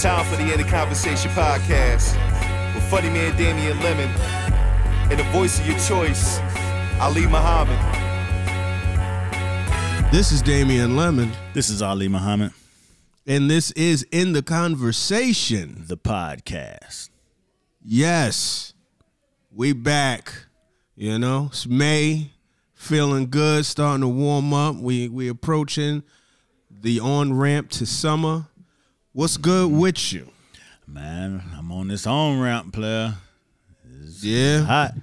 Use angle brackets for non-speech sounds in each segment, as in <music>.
It's time for the In the Conversation podcast with funny man Damien Lemon and the voice of your choice, Ali Muhammad. This is Damien Lemon, This is Ali Muhammad, and this is In the Conversation. the podcast. Yes, we back. You know, it's May, feeling good, starting to warm up. We we approaching the on ramp to summer. What's good mm. with you? Man, I'm on this on ramp player. It's Yeah. hot.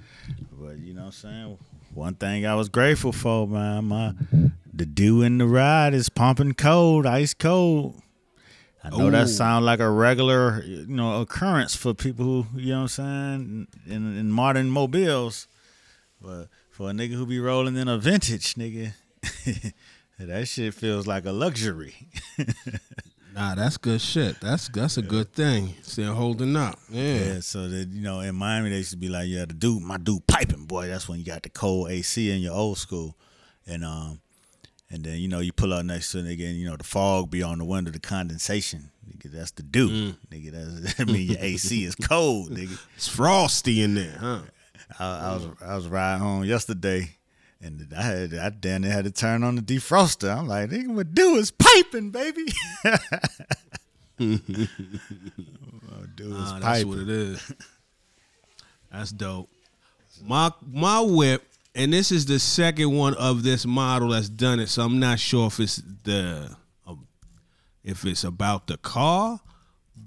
But you know what I'm saying? One thing I was grateful for, man, my the dew in the ride is pumping cold, ice cold. I know Ooh. that sounds like a regular, you know, occurrence for people who, you know what I'm saying, in, in modern mobiles. But for a nigga who be rolling in a vintage, nigga, <laughs> that shit feels like a luxury. <laughs> Nah, that's good shit. That's that's a good thing. Still holding up. Yeah. Yeah, so that you know, in Miami they used to be like, yeah, the dude, my dude piping, boy. That's when you got the cold AC in your old school, and um, and then you know you pull up next to it again, you know the fog be on the window, the condensation, nigga. That's the dew, nigga. That's, <laughs> that mean your AC is cold, nigga. <laughs> It's frosty in there, huh? I, I was I was riding home yesterday, and I had I damn near had to turn on the defroster. I'm like, nigga, my dew is piping, baby. dew is Nah, that's what it is. That's dope. My my whip, and this is the second one of this model that's done it. So I'm not sure if it's the um, if it's about the car,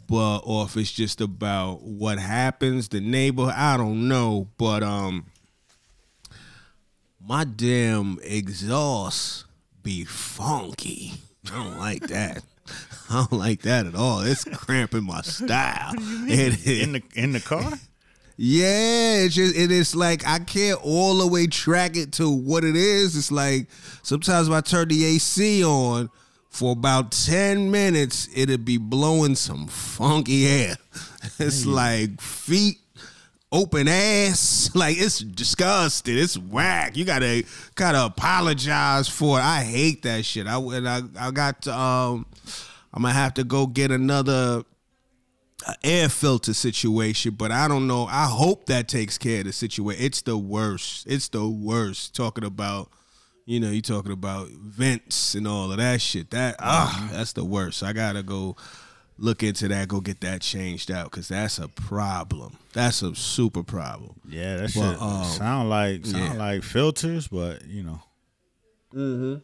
but or if it's just about what happens, the neighbor. I don't know, but um, my damn exhaust be funky. I don't like that. I don't like that at all. It's cramping my style. It is. in the in the car. Yeah, it's just it is like I can't all the way track it to what it is. It's like sometimes if I turn the AC on for about ten minutes, it'll be blowing some funky air. <laughs> It's like feet open ass. <laughs> Like it's disgusting. It's whack. You gotta gotta apologize for it. I hate that shit. I and I I got to, um I'm gonna have to go get another a air filter situation, but I don't know. I hope that takes care of the situation. It's the worst. It's the worst. Talking about, you know, you talking about vents and all of that shit. That ah, that's the worst. I gotta go look into that. Go get that changed out because that's a problem. That's a super problem. Yeah, that Well, shit um, sound like sound yeah. like filters, but you know. Mm-hmm.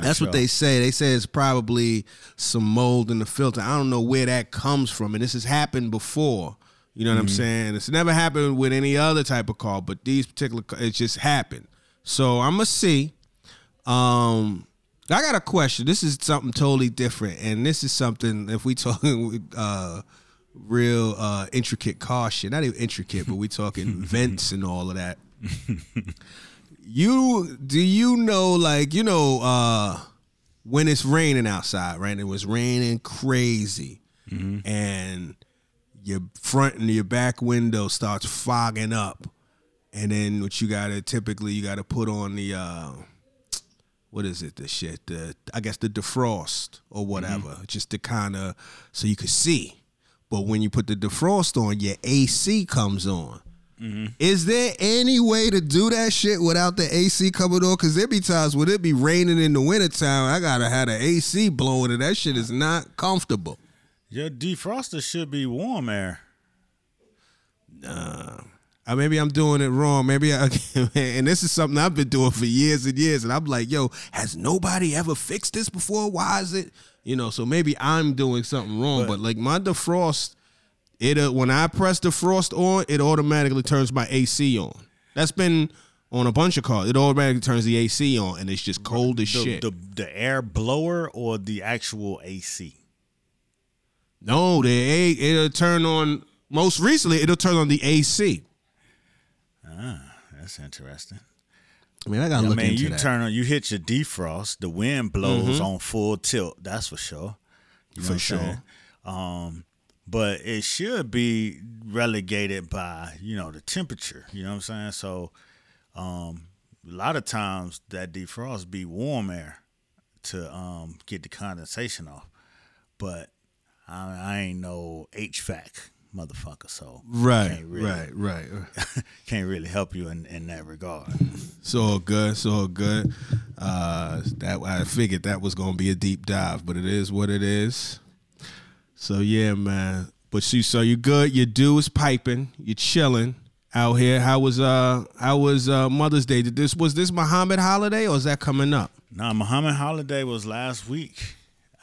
That's what they say. They say it's probably some mold in the filter. I don't know where that comes from, and this has happened before. You know what I'm saying? It's never happened with any other type of car, but these particular ca- it just happened. So I'm gonna see. Um, I got a question. This is something totally different, and this is something if we talking <laughs> uh, real uh, intricate caution, not even intricate, but we talking <laughs> vents and all of that. You do you know like you know uh when it's raining outside right? It was raining crazy and your front and your back window starts fogging up and then what you gotta typically you gotta put on the uh what is it the shit the i guess the defrost or mm-hmm. whatever just to kind of so you could see but when you put the defrost on your ac comes on mm-hmm. is there any way to do that shit without the AC coming on? Cause there be times when it be raining in the wintertime, I gotta have the AC blowing and that shit is not comfortable. Your defroster should be warm air. Uh, maybe I'm doing it wrong. Maybe I <laughs> and this is something I've been doing for years and years. And I'm like, yo, has nobody ever fixed this before? Why is it? You know, so maybe I'm doing something wrong. But, like my defrost, it uh, when I press the frost on, it automatically turns my AC on. That's been on a bunch of cars. It automatically turns the AC on, and it's just cold as The, shit. the the air blower or the actual AC. no, the A it'll turn on. Most recently, it'll turn on the AC. That's interesting. I mean, I gotta I look mean, into you that. turn on, you hit your defrost, the wind blows on full tilt. That's for sure. You know For sure. Um, but it should be relegated by you know the temperature. You know what I'm saying? So, um, a lot of times that defrost be warm air to um get the condensation off. But I, I ain't no HVAC motherfucker, so Right, can't really, right, right. <laughs> can't really help you in, in that regard. So good. so good. Uh, that I figured that was gonna be a deep dive, but it is what it is. So yeah, man. But see, so you good? Your dew is piping. You're chilling out here. How was uh how was uh Mother's Day? Did this was this Muhammad holiday or is that coming up? Nah, Muhammad holiday was last week.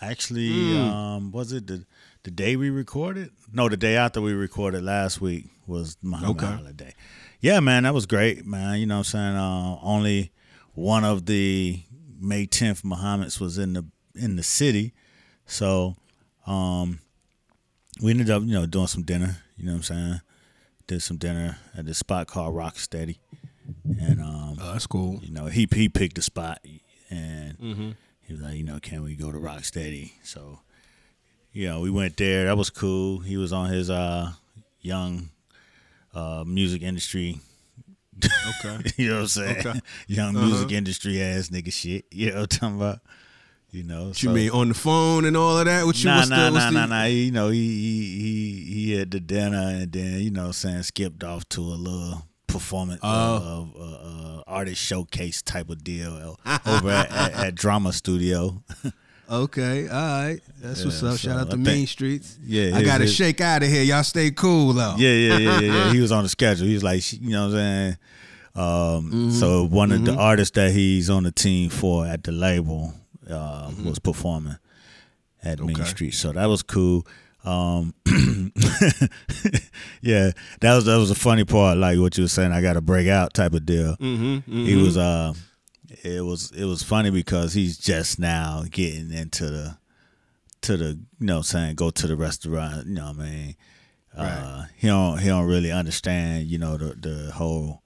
Actually, Hmm. um, was it the the day we recorded? No, the day after we recorded last week was Muhammad Okay. holiday. Yeah, man, that was great, man. You know what I'm saying? Uh, only one of the May 10th Muhammad's was in the in the city. So um we ended up, you know, doing some dinner, you know what I'm saying? Did some dinner at this spot called Rocksteady. And um Oh, that's cool. you know, he he picked the spot and Mm-hmm. he was like, you know, can we go to Rocksteady? So, you know, we went there. That was cool. He was on his uh young uh music industry. Okay. <laughs> you know what I'm saying? Okay. <laughs> young Uh-huh. music industry ass nigga shit. <laughs> You know what I'm talking about? You know, What you mean on the phone and all of that? What you Nah, what's nah, the, what's nah, the, nah, nah. You know, he he he he had the dinner and then you know, what I'm saying skipped off to a little performance Oh. of uh, uh, artist showcase type of deal over at, at, at Drama Studio. Okay, all right. That's what's Yeah, up. Shout out to I Main think- Streets. Yeah, I gotta shake out of here. Y'all stay cool though. Yeah, yeah, yeah, yeah, yeah. <laughs> He was on the schedule. He was like, you know what I'm saying? Um, So one of the artists that he's on the team for at the label uh, was performing at Main Street. So that was cool. Um, <clears throat> yeah, that was that was a funny part, like what you were saying. I got to break out type of deal. Mm-hmm, He was uh, it was it was funny because he's just now getting into the to the you know saying go to the restaurant. You know what I mean? Uh, he don't he don't really understand you know the the whole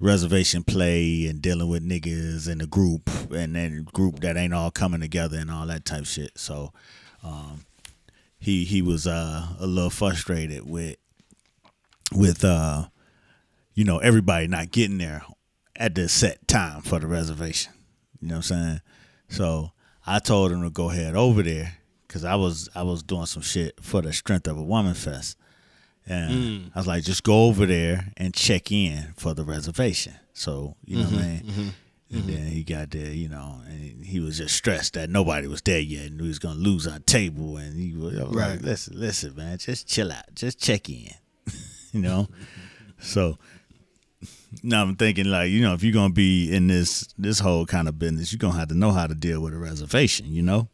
reservation play and dealing with niggas in the group and then group that ain't all coming together and all that type shit. So um, he he was uh, a little frustrated with with uh you know everybody not getting there at the set time for the reservation. You know what I'm saying? So I told him to go ahead over there because I was I was doing some shit for the Strength of a Woman Fest, and mm. I was like, just go over there and check in for the reservation. So you know what I mm-hmm, mean. Mm-hmm, and mm-hmm. then he got there, you know, and he was just stressed that nobody was there yet, and he was gonna lose our table. And he was, was Right. like, "Listen, listen, man, just chill out, just check in," <laughs> you know. so now I'm thinking like, you know, if you're gonna be in this this whole kind of business, you're gonna have to know how to deal with a reservation, you know?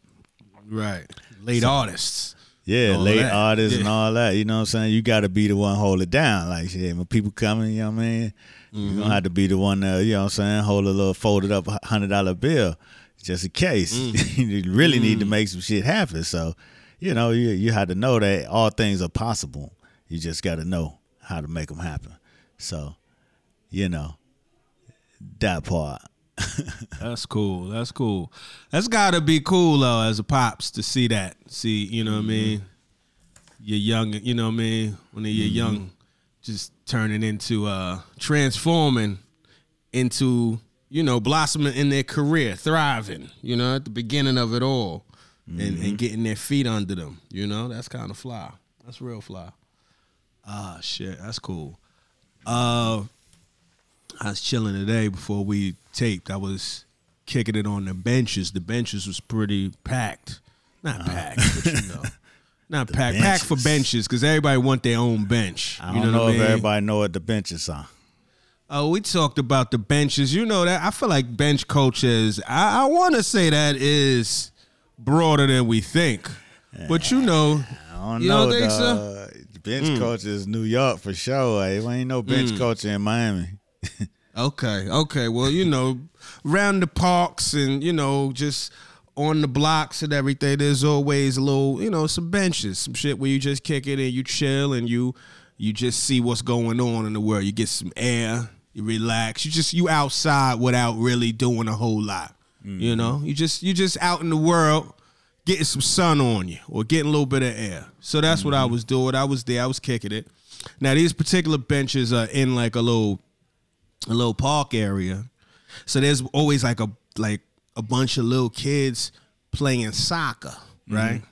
Right. Late artists. Yeah, late that. artists and all that. You know what I'm saying? You gotta be the one hold it down. Like shit, when people coming, you know what I mean? You're Mm-hmm. gonna have to be the one that, you know what I'm saying, hold a little folded up hundred dollar bill just in case. Mm. <laughs> you really need to make some shit happen. So, you know, you you had to know that all things are possible. You just gotta know how to make them happen. So, you know, that part. <laughs> That's cool. That's cool. That's gotta be cool though, as a pops to see that. See, you know what I mean? You're young, you know what I mean? When you're young, just turning into uh transforming into, you know, blossoming in their career, thriving, you know, at the beginning of it all. And, and getting their feet under them, you know, that's kind of fly. That's real fly. Ah, shit, that's cool. Uh, I was chilling today before we taped. I was kicking it on the benches. The benches was pretty packed. Not uh-huh. packed, but you know. <laughs> Not packed. Packed for benches. benches because everybody want their own bench. I you don't know, know, I if mean? everybody know what the benches are. Oh, we talked about the benches. You know that I feel like bench coaches. I, I want to say that is broader than we think, but you eh, know, I don't You know. don't think so? Bench hmm. coach is New York for sure. eh? There ain't no bench hmm. coach in Miami. Okay, okay. Well, you know, around the parks and you know, just on the blocks and everything, there's always a little, you know, some benches, some shit where you just kick it and you chill and you you just see what's going on in the world. You get some air, you relax. You just you outside without really doing a whole lot. You mm-hmm. know, you just you just out in the world getting some sun on you or getting a little bit of air. So that's what I mm-hmm. was doing. I was there. I was kicking it. Now these particular benches are in like a little a little park area. So there's always like a like a bunch of little kids playing soccer, mm-hmm. right?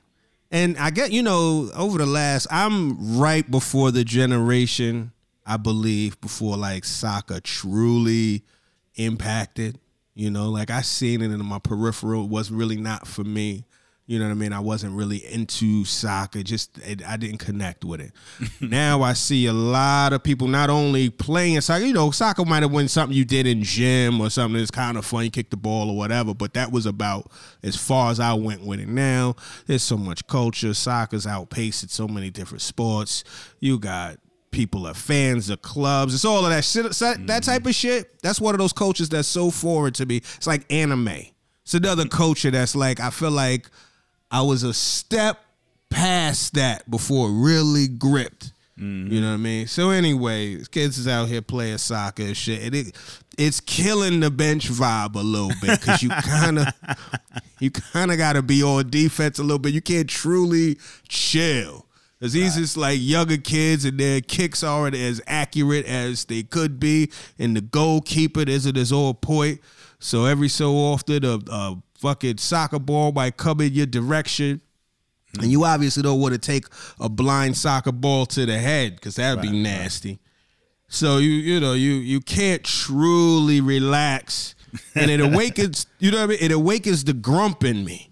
And I get, you know, over the last, I'm right before the generation, I believe, before like soccer truly impacted. You know, like I seen it in my peripheral. It was really not for me. You know what I mean? I wasn't really into soccer. Just it, I didn't connect with it. <laughs> now I see a lot of people not only playing soccer. You know, soccer might have been something you did in gym or something that's kind of fun. You kick the ball or whatever. But that was about as far as I went with it. Now there's so much culture. Soccer's outpaced so many different sports. You got people are fans of clubs. It's all of that shit. That mm-hmm. type of shit. That's one of those cultures that's so foreign to me. It's like anime. It's another culture that's like I feel like I was a step past that before it really gripped. Mm-hmm. You know what I mean? So anyway, kids is out here playing soccer and shit. And it it's killing the bench vibe a little bit because you <laughs> kind of you kind of got to be on defense a little bit. You can't truly chill. Cause these is like younger kids and their kicks aren't as accurate as they could be, and the goalkeeper isn't as on point. So every so often, a, a fucking soccer ball might come in your direction, and you obviously don't want to take a blind soccer ball to the head because that'd be nasty. So you you know you you can't truly relax, and it awakens <laughs> you know what I mean. It awakens the grump in me.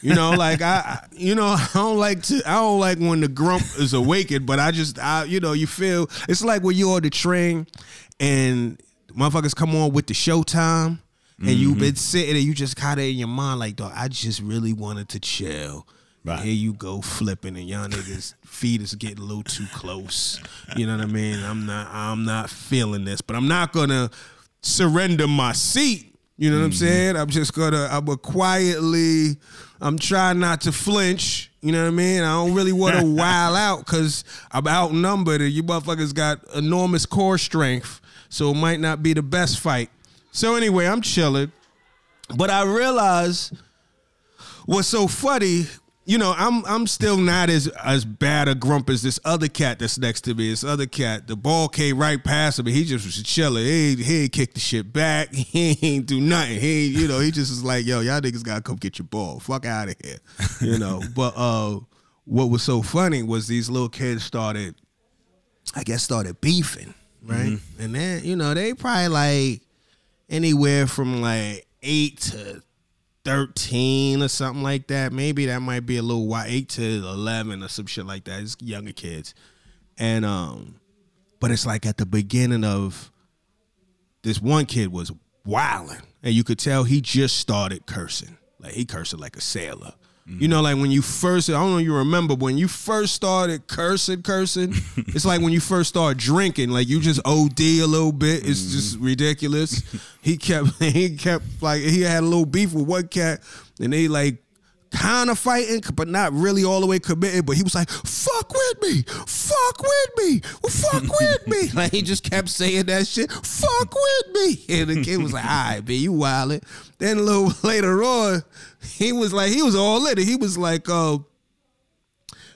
You know, like I, I- you know, <laughs> I don't like to, I don't like when the grump is awakened, but I just, I, you know, you feel it's like when you're on the train and motherfuckers come on with the showtime, and you've mm-hmm. been sitting and you just caught it in your mind like, dog, I just really wanted to chill. Right. Here you go flipping, and y'all niggas feet is getting a little too close. You know what I mean? I'm not, I'm not feeling this, but I'm not gonna surrender my seat. You know what I'm mm-hmm. saying? I'm just gonna, I'm gonna quietly, I'm trying not to flinch. You know what I mean? I don't really want to <laughs> wild out because I'm outnumbered and you motherfuckers got enormous core strength. So it might not be the best fight. So anyway, I'm chilling. But I realize what's so funny, you know, I'm I'm still not as as bad a grump as this other cat that's next to me. This other cat, the ball came right past him, and he just was chilling. He he ain't kick the shit back. <laughs> He ain't do nothing. He you know, he just was like, yo, y'all niggas gotta come get your ball. Fuck out of here. You know. <laughs> but uh what was so funny was these little kids started, I guess started beefing, right? And then, you know, they probably like anywhere from like eight to 13 or something like that. Maybe that might be a little while, 8 to 11 or some shit like that. It's younger kids. And um but it's like at the beginning of this one kid was wilding and you could tell he just started cursing. Like he cursing like a sailor. You know, like when you first, I don't know if you remember, but when you first started cursing, cursing, <laughs> it's like when you first start drinking, like you just OD a little bit. It's mm-hmm. just ridiculous. He kept, <laughs> he kept like, he had a little beef with one cat and they like kind of fighting, but not really all the way committed. But he was like, "Fuck with me, fuck with me, fuck with me." <laughs> Like he just kept saying that shit. Fuck with me, <laughs> and the kid was like, "All right, man, you wildin'." Then a little <laughs> later on, he was like, he was all in it. He was like, "Uh."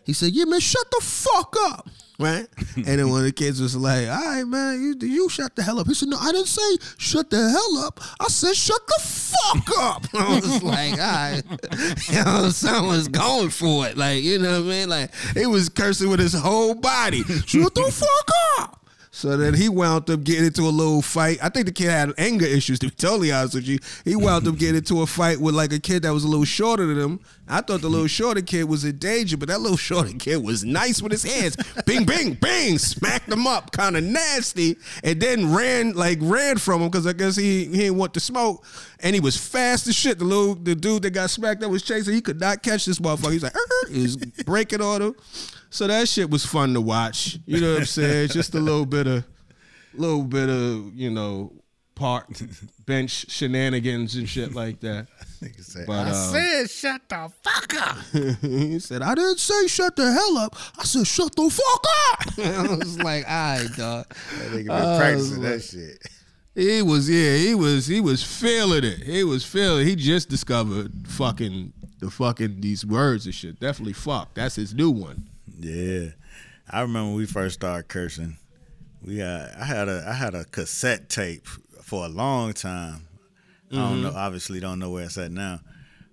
He said, "Yeah, man, shut the fuck up." Right, <laughs> and then one of the kids was like, "All right, man, you you shut the hell up." He said, "No, I didn't say shut the hell up. I said shut the fuck up." <laughs> I was like, "All right, <laughs> you know, someone's going for it." Like, you know what I mean? Like, he was cursing with his whole body. Shut the fuck up. So then he wound up getting into a little fight. I think the kid had anger issues, to be totally honest with you. He wound up getting into a fight with like a kid that was a little shorter than him. I thought the little shorter kid was in danger, but that little shorter kid was nice with his hands. bing, bing, bing, smacked him up, kind of nasty, and then ran like ran from him because I guess he he didn't want to smoke. And he was fast as shit. The little the dude that got smacked that was chasing, he could not catch this motherfucker. He's like, "Er, er," he was breaking on him. So that shit was fun to watch. You know what I'm saying? <laughs> Just a little bit of, little bit of, you know, park <laughs> bench shenanigans and shit like that. But I uh, said, shut the fuck up. <laughs> he said, I didn't say shut the hell up. I said shut the fuck up. I was like, all right, dog. That nigga been Oh, practicing Lord. that shit. He was, yeah, he was, he was feeling it. He was feeling. He just discovered fucking the fucking these words and shit. Definitely fuck. That's his new one. Yeah, I remember when we first started cursing. We uh, I had a I had a cassette tape for a long time. I don't know. Obviously, don't know where it's at now.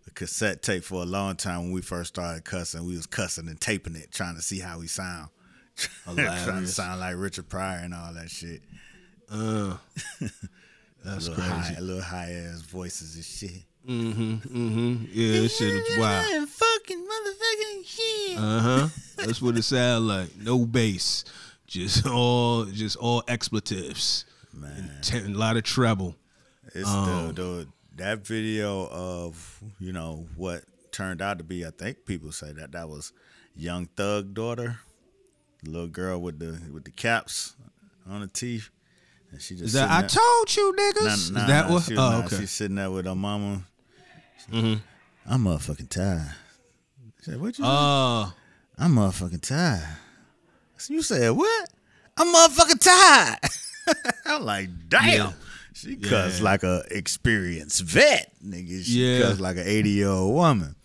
A cassette tape for a long time when we first started cussing. We was cussing and taping it, trying to see how we sound. <laughs> trying to sound like Richard Pryor and all that shit. Uh, <laughs> that's a little crazy. high, a little high ass voices and shit. Mm-hmm. Mm-hmm. Yeah, this shit is wild. fucking motherfucking shit. Uh huh. That's what it sound like. No bass, just all, just all expletives. Man, a lot of treble. it's Um, the, the that video of you know what turned out to be. I think people say that that was Young Thug daughter, the little girl with the with the caps on the teeth, and she just Is that I there- told you niggas? Nah, is that nah, what? she Oh, nah, okay. She's sitting there with her mama. Mm-hmm. I'm motherfucking tired. She said, "What you?" Uh, I'm motherfucking tired. You said what? I'm motherfucking tired. <laughs> I'm like, damn. Yeah. She cuss Yeah. like a experienced vet, nigga. She Yeah. cuss like an 80 year old woman.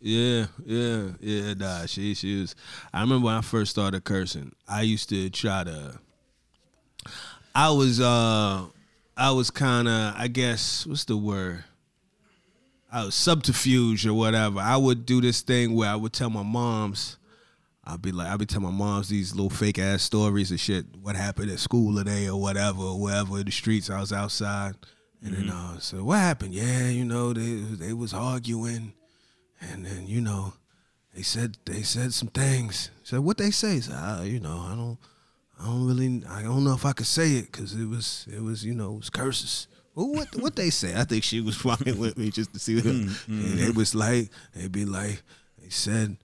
Yeah, yeah, yeah. Nah, she she was. I remember when I first started cursing. I used to try to. I was uh, I was kind of I guess what's the word? I was subterfuge or whatever. I would do this thing where I would tell my moms. I'd be like, I'd be telling my moms these little fake ass stories and shit. What happened at school today or whatever, or wherever in the streets. I was outside, and then mm-hmm. uh, so what happened? Yeah, you know they they was arguing. And then you know, they said they said some things. Said what they say. So I, ah, you know, I don't, I don't really, I don't know if I could say it because it was, it was, you know, it was curses. Well, what what they say? I think she was <laughs> fucking with me just to see. What, mm-hmm. And it was like they'd be like, they said.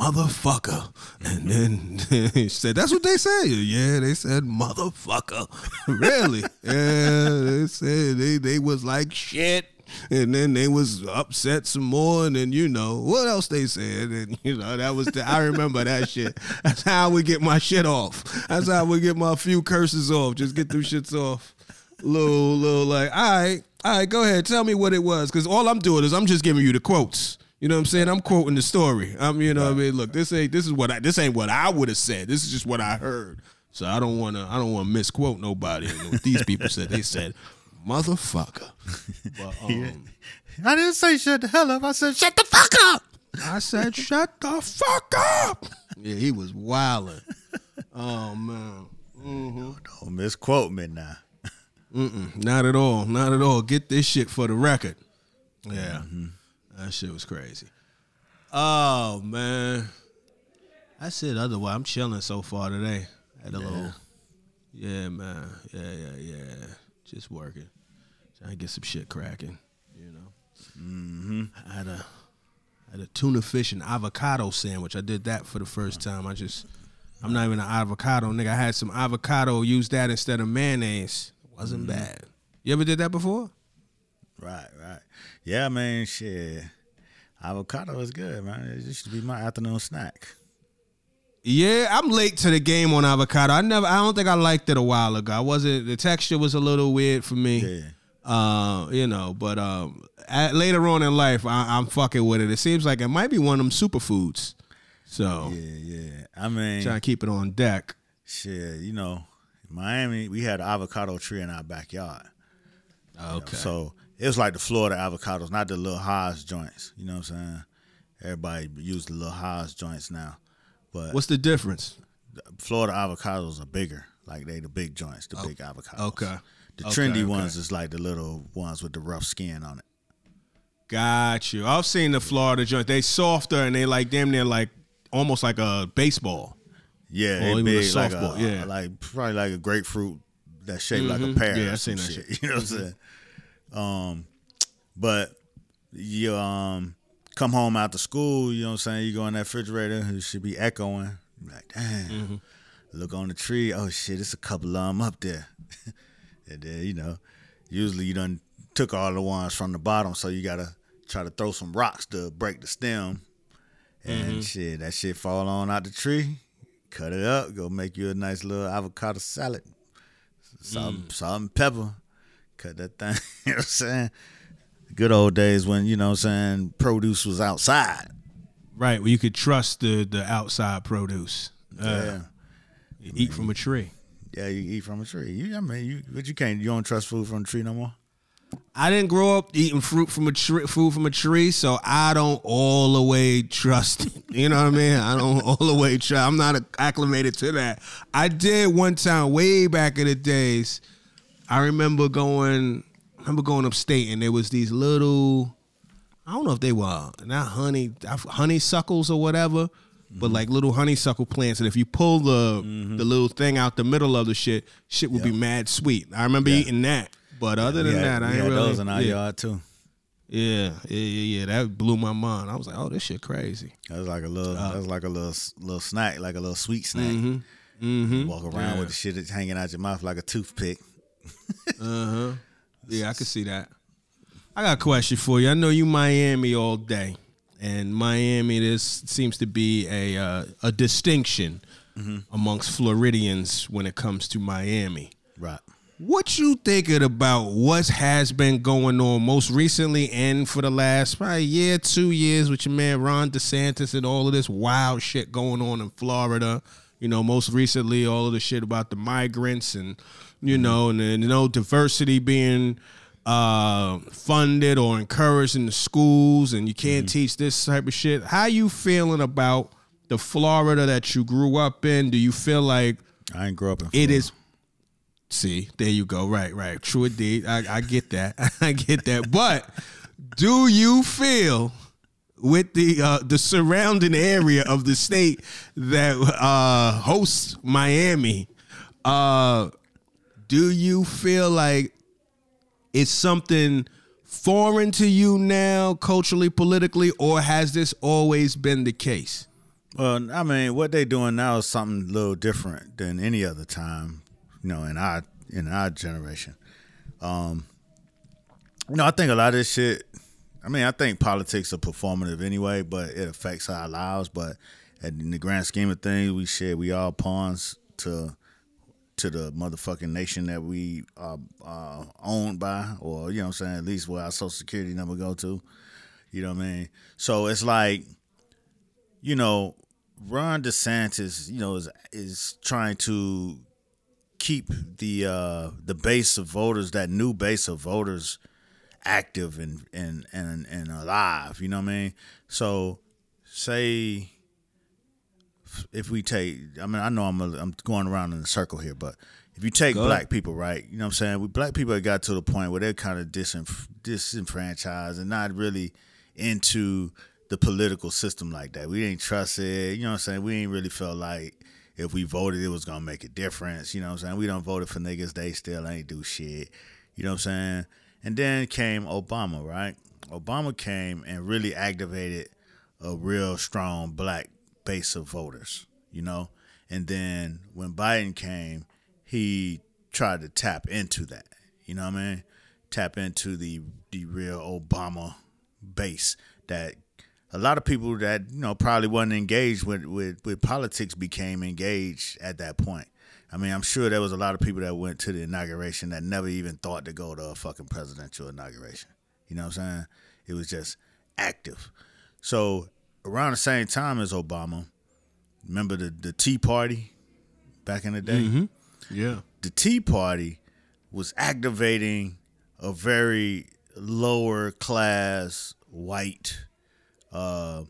Motherfucker, and then <laughs> she said, "That's what they say." Yeah, they said, "Motherfucker." <laughs> really? Yeah, they said they they was like shit and then they was upset some more, and then you know what else they said, and you know that was the, I remember that shit. That's how would get my shit off. That's how would get my few curses off. Just get them shits off. Little, little like, all right, all right, go ahead, tell me what it was, because all I'm doing is I'm just giving you the quotes. You know what I'm saying? I'm quoting the story. I'm, you know, what I mean, look, this ain't this is what I this ain't what I would have said. This is just what I heard. So I don't want to I don't want to misquote nobody. You know, what these people said they said, motherfucker. <laughs> But, um, I didn't say shut the hell up. I said shut the fuck up. I said, "Shut the fuck up." Yeah, he was wilding. <laughs> Oh man, Don't misquote me now. not at all, not at all. Get this shit for the record. Yeah, that shit was crazy. Oh man, that's it. Otherwise, I'm chilling so far today. Had a little, yeah, man, yeah, yeah, yeah. Just working, trying to get some shit cracking. You know, mm-hmm. I had a I had a tuna fish and avocado sandwich. I did that for the first time. I just, I'm not even an avocado nigga. I had some avocado, used that instead of mayonnaise. Wasn't bad. You ever did that before? Right, right. Yeah, man, shit. Avocado is good, man. It should be my afternoon snack. Yeah, I'm late to the game on avocado. I never, I don't think I liked it a while ago. I wasn't. The texture was a little weird for me. Yeah. Uh, you know, but um, at, later on in life, I, I'm fucking with it. It seems like it might be one of them superfoods. So Yeah, yeah. I mean, trying to keep it on deck. shit, you know, Miami, we had an avocado tree in our backyard. Okay. So it was like the Florida avocados, not the little Hass joints. You know what I'm saying? Everybody use the little Hass joints now. But What's the difference? Florida avocados are bigger. Like they the big joints, the oh, big avocados. okay. The Okay, trendy okay. ones is like the little ones with the rough skin on it. Got you. I've seen the Florida joint. They softer and they like damn near like almost like a baseball. Yeah, Or they even a big like a, softball, yeah. like probably like a grapefruit that's shaped like a mm-hmm. pear. Yeah, I seen that shit. shit. <laughs> You know what I'm mm-hmm. saying? Um, but you um come home after school. You know what I'm saying? You go in that refrigerator. It should be echoing. Like, damn. Mm-hmm. Look on the tree. Oh shit, it's a couple of them up there. <laughs> and then you know, usually you done took all the ones from the bottom, so you gotta try to throw some rocks to break the stem. And Mm-hmm. shit, that shit fall on out the tree. Cut it up. Go make you a nice little avocado salad. Salt, Mm. salt and pepper. Cut that thing. <laughs> you know what I'm saying? Good old days when, you know what I'm saying, produce was outside. Right, where you could trust the the outside produce. Uh, yeah. you eat from a tree. Yeah, you eat from a tree. You, I mean, you, but you can't, you don't trust food from a tree no more? I didn't grow up eating fruit from a tree, food from a tree, so I don't all the way trust it. <laughs> You know what I mean? I don't all the way trust. I'm not acclimated to that. I did one time, way back in the days. I remember going. I remember going upstate, and there was these little. I don't know if they were not honey honeysuckles or whatever, but like little honeysuckle plants. And if you pull the the little thing out the middle of the shit, shit would be mad sweet. I remember eating that. But other than had- that, I ain't really. those in our yeah, yard too. yeah, yeah, yeah, yeah. That blew my mind. I was like, oh, this shit crazy. That was like a little. Uh, that was like a little little snack, like a little sweet snack. Mm-hmm. Walk around with the shit that's hanging out your mouth like a toothpick. Uh huh. Yeah, I can see that. I got a question for you. I know you Miami all day, and Miami this seems to be a uh, a distinction amongst Floridians when it comes to Miami. Right. What you thinking about what has been going on most recently and for the last probably year, two years with your man Ron DeSantis and all of this wild shit going on in Florida? You know, most recently all of the shit about the migrants and you know, and then you know diversity being uh funded or encouraged in the schools and you can't teach this type of shit. How you feeling about the Florida that you grew up in? Do you feel like I ain't grow up in. it Florida. is. See, there you go. Right, right. True indeed. I, I get that. <laughs> I get that. But do you feel with the uh, the surrounding area of the state that uh, hosts Miami? Uh, do you feel like it's something foreign to you now, culturally, politically, or has this always been the case? Well, I mean, what they're doing now is something a little different than any other time, you know, in our in our generation. Um, you know, I think a lot of this shit. I mean, I think politics are performative anyway, but it affects our lives. But in the grand scheme of things, we share we all pawns to to the motherfucking nation that we are uh, owned by, or you know, I'm saying at least where our social security number go to. You know what I mean? So it's like you know, Ron DeSantis, you know, is is trying to keep the uh the base of voters, that new base of voters active and and and and alive, you know what I mean? So say if we take I mean I know I'm a, I'm going around in a circle here, but if you take Go black ahead. people, right? You know what I'm saying? We black people have got to the point where they're kind of disenf- disenfranchised and not really into the political system like that. We ain't trust it. You know what I'm saying? We ain't really felt like if we voted it was gonna make a difference. You know what I'm saying? We don't voted for niggas, they still ain't do shit. You know what I'm saying? And then came Obama, right? Obama came and really activated a real strong black base of voters, you know? And then when Biden came, he tried to tap into that. You know what I mean? Tap into the the real Obama base that a lot of people that you know probably wasn't engaged with, with with politics became engaged at that point. I mean, I'm sure there was a lot of people that went to the inauguration that never even thought to go to a fucking presidential inauguration. You know what I'm saying? It was just active. So around the same time as Obama, remember the the Tea Party back in the day? Mm-hmm. Yeah. the Tea Party was activating a very lower class white uh,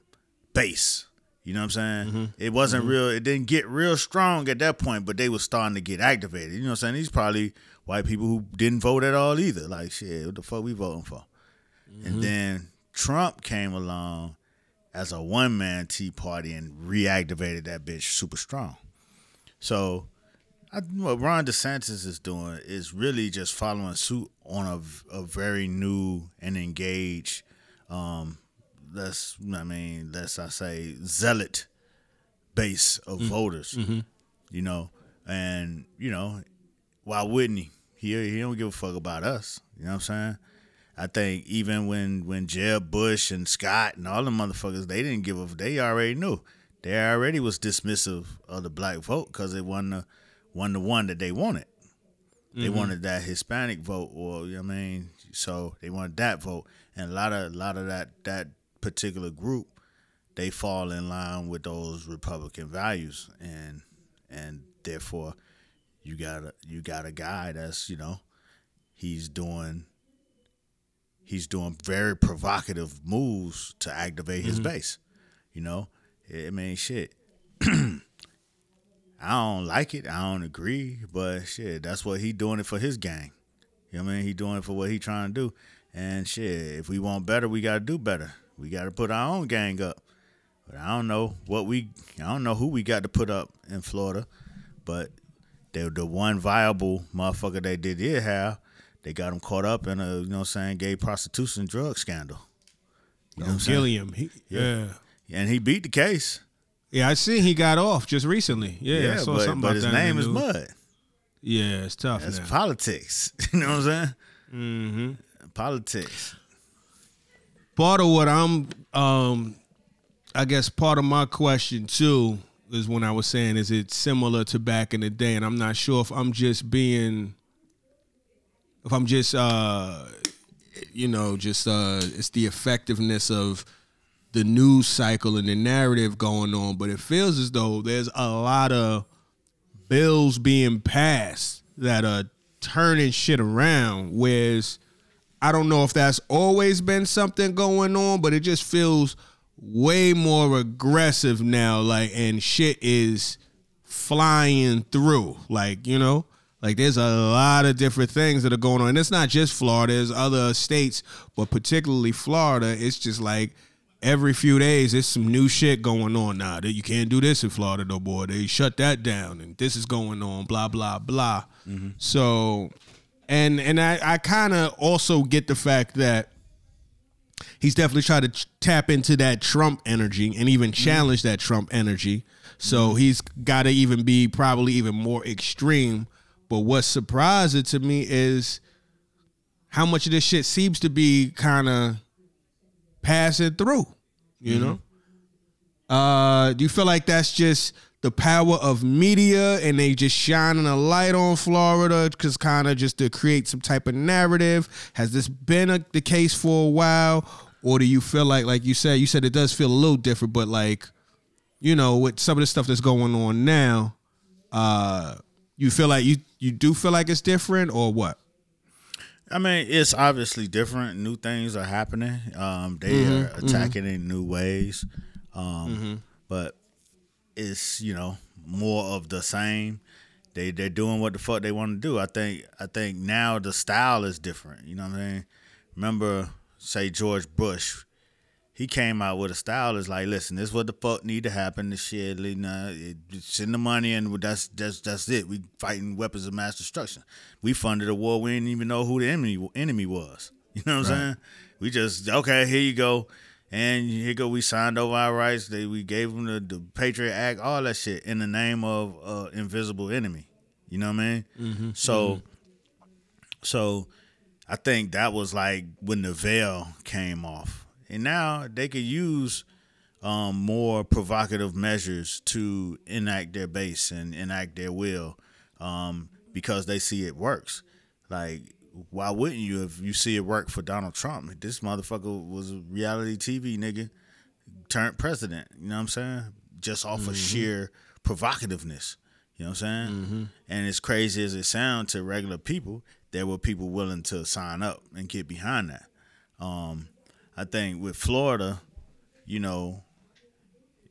base. You know what I'm saying? Mm-hmm. It wasn't mm-hmm. real. It didn't get real strong at that point, but they was starting to get activated. You know what I'm saying? These probably white people who didn't vote at all either. Like shit, what the fuck we voting for? And then Trump came along as a one man Tea Party and reactivated that bitch super strong. So I, what Ron DeSantis is doing is really just following suit on a, a very new and engaged, um, let's I mean, let's I say zealot base of voters, you know, and you know, why wouldn't he? He he don't give a fuck about us. You know what I'm saying? I think even when when Jeb Bush and Scott and all the motherfuckers, they didn't give a. They already knew. They already was dismissive of the black vote because it wasn't the wasn't the one that they wanted. They mm-hmm. wanted that Hispanic vote, or you know what I mean. So they wanted that vote, and a lot of a lot of that that particular group, they fall in line with those Republican values, and and therefore, you got a you got a guy that's you know, he's doing he's doing very provocative moves to activate his mm-hmm. base. You know, I mean, shit. <clears throat> I don't like it. I don't agree, but shit, that's what he doing it for his gang. You know what I mean? He doing it for what he trying to do. And shit, if we want better, we got to do better. We got to put our own gang up. But I don't know what we, I don't know who we got to put up in Florida. But they the one viable motherfucker they did did have. They got him caught up in a, you know what I'm saying, gay prostitution drug scandal. You know what I'm saying? Gillum. He, yeah. And he beat the case. Yeah, I see he got off just recently. Yeah, I saw but, something but about his that name is. Mud. Yeah, it's tough. That's now. politics. <laughs> You know what I'm saying? mm-hmm. Politics. Part of what I'm, um, I guess, part of my question too is when I was saying, is it similar to back in the day? And I'm not sure if I'm just being, if I'm just, uh, you know, just uh, it's the effectiveness of the news cycle and the narrative going on. But it feels as though there's a lot of bills being passed that are turning shit around. Whereas I don't know if that's always been something going on, but it just feels way more aggressive now. Like, and shit is flying through. Like, you know, like there's a lot of different things that are going on. And it's not just Florida, there's other states, but particularly Florida, it's just like every few days there's some new shit going on now. That you can't do this in Florida no more. They shut that down and this is going on, blah, blah, blah. Mm-hmm. So and and I, I kind of also get the fact that he's definitely tried to ch- tap into that Trump energy and even mm-hmm. challenge that Trump energy. So mm-hmm. he's got to even be probably even more extreme. But what's surprising to me is how much of this shit seems to be kind of passing through. You know, uh, do you feel like that's just the power of media and they just shining a light on Florida because kind of just to create some type of narrative? Has this been a, the case for a while, or do you feel like, like you said, you said it does feel a little different, but like, you know, with some of the stuff that's going on now, uh, you feel like you you do feel like it's different, or what? I mean, it's obviously different. New things are happening. Um, they Mm-hmm, are attacking in new ways. Um, But it's you know more of the same. They they're doing what the fuck they want to do. I think I think now the style is different. You know what I mean? Remember, say George Bush, he came out with a style that's like, listen, this is what the fuck need to happen. This shit, you know, it, send the money and that's that's that's it. We fighting weapons of mass destruction. We funded a war we didn't even know who the enemy enemy was. <laughs> You know what I'm saying? We just okay, here you go. And here go, we signed over our rights. They we gave them the, the Patriot Act, all that shit in the name of uh, invisible enemy. You know what I mean? So, so I think that was like when the veil came off, and now they could use um, more provocative measures to enact their base and enact their will um, because they see it works. Like, why wouldn't you if you see it work for Donald Trump? This motherfucker was a reality TV nigga turned president. You know what I'm saying? Just off of sheer provocativeness. You know what I'm saying? And as crazy as it sounds to regular people, there were people willing to sign up and get behind that. Um, I think with Florida, you know,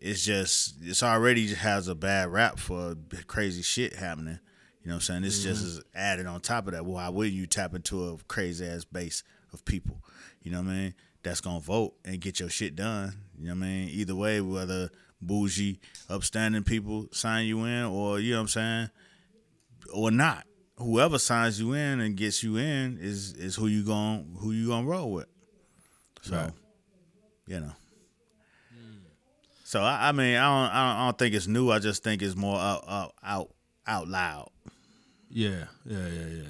it's just it's already has a bad rap for crazy shit happening. You know what I'm saying? This just mm-hmm. is added on top of that. Well, why wouldn't you tap into a crazy ass base of people? You know what I mean? That's gonna vote and get your shit done. You know what I mean? Either way, whether bougie, upstanding people sign you in or you know what I'm saying, or not. Whoever signs you in and gets you in is is who you going who you gonna roll with. So, Right. you know. So I, I mean, I don't, I don't, I don't think it's new. I just think it's more out, out, out, out loud. Yeah, yeah, yeah, yeah,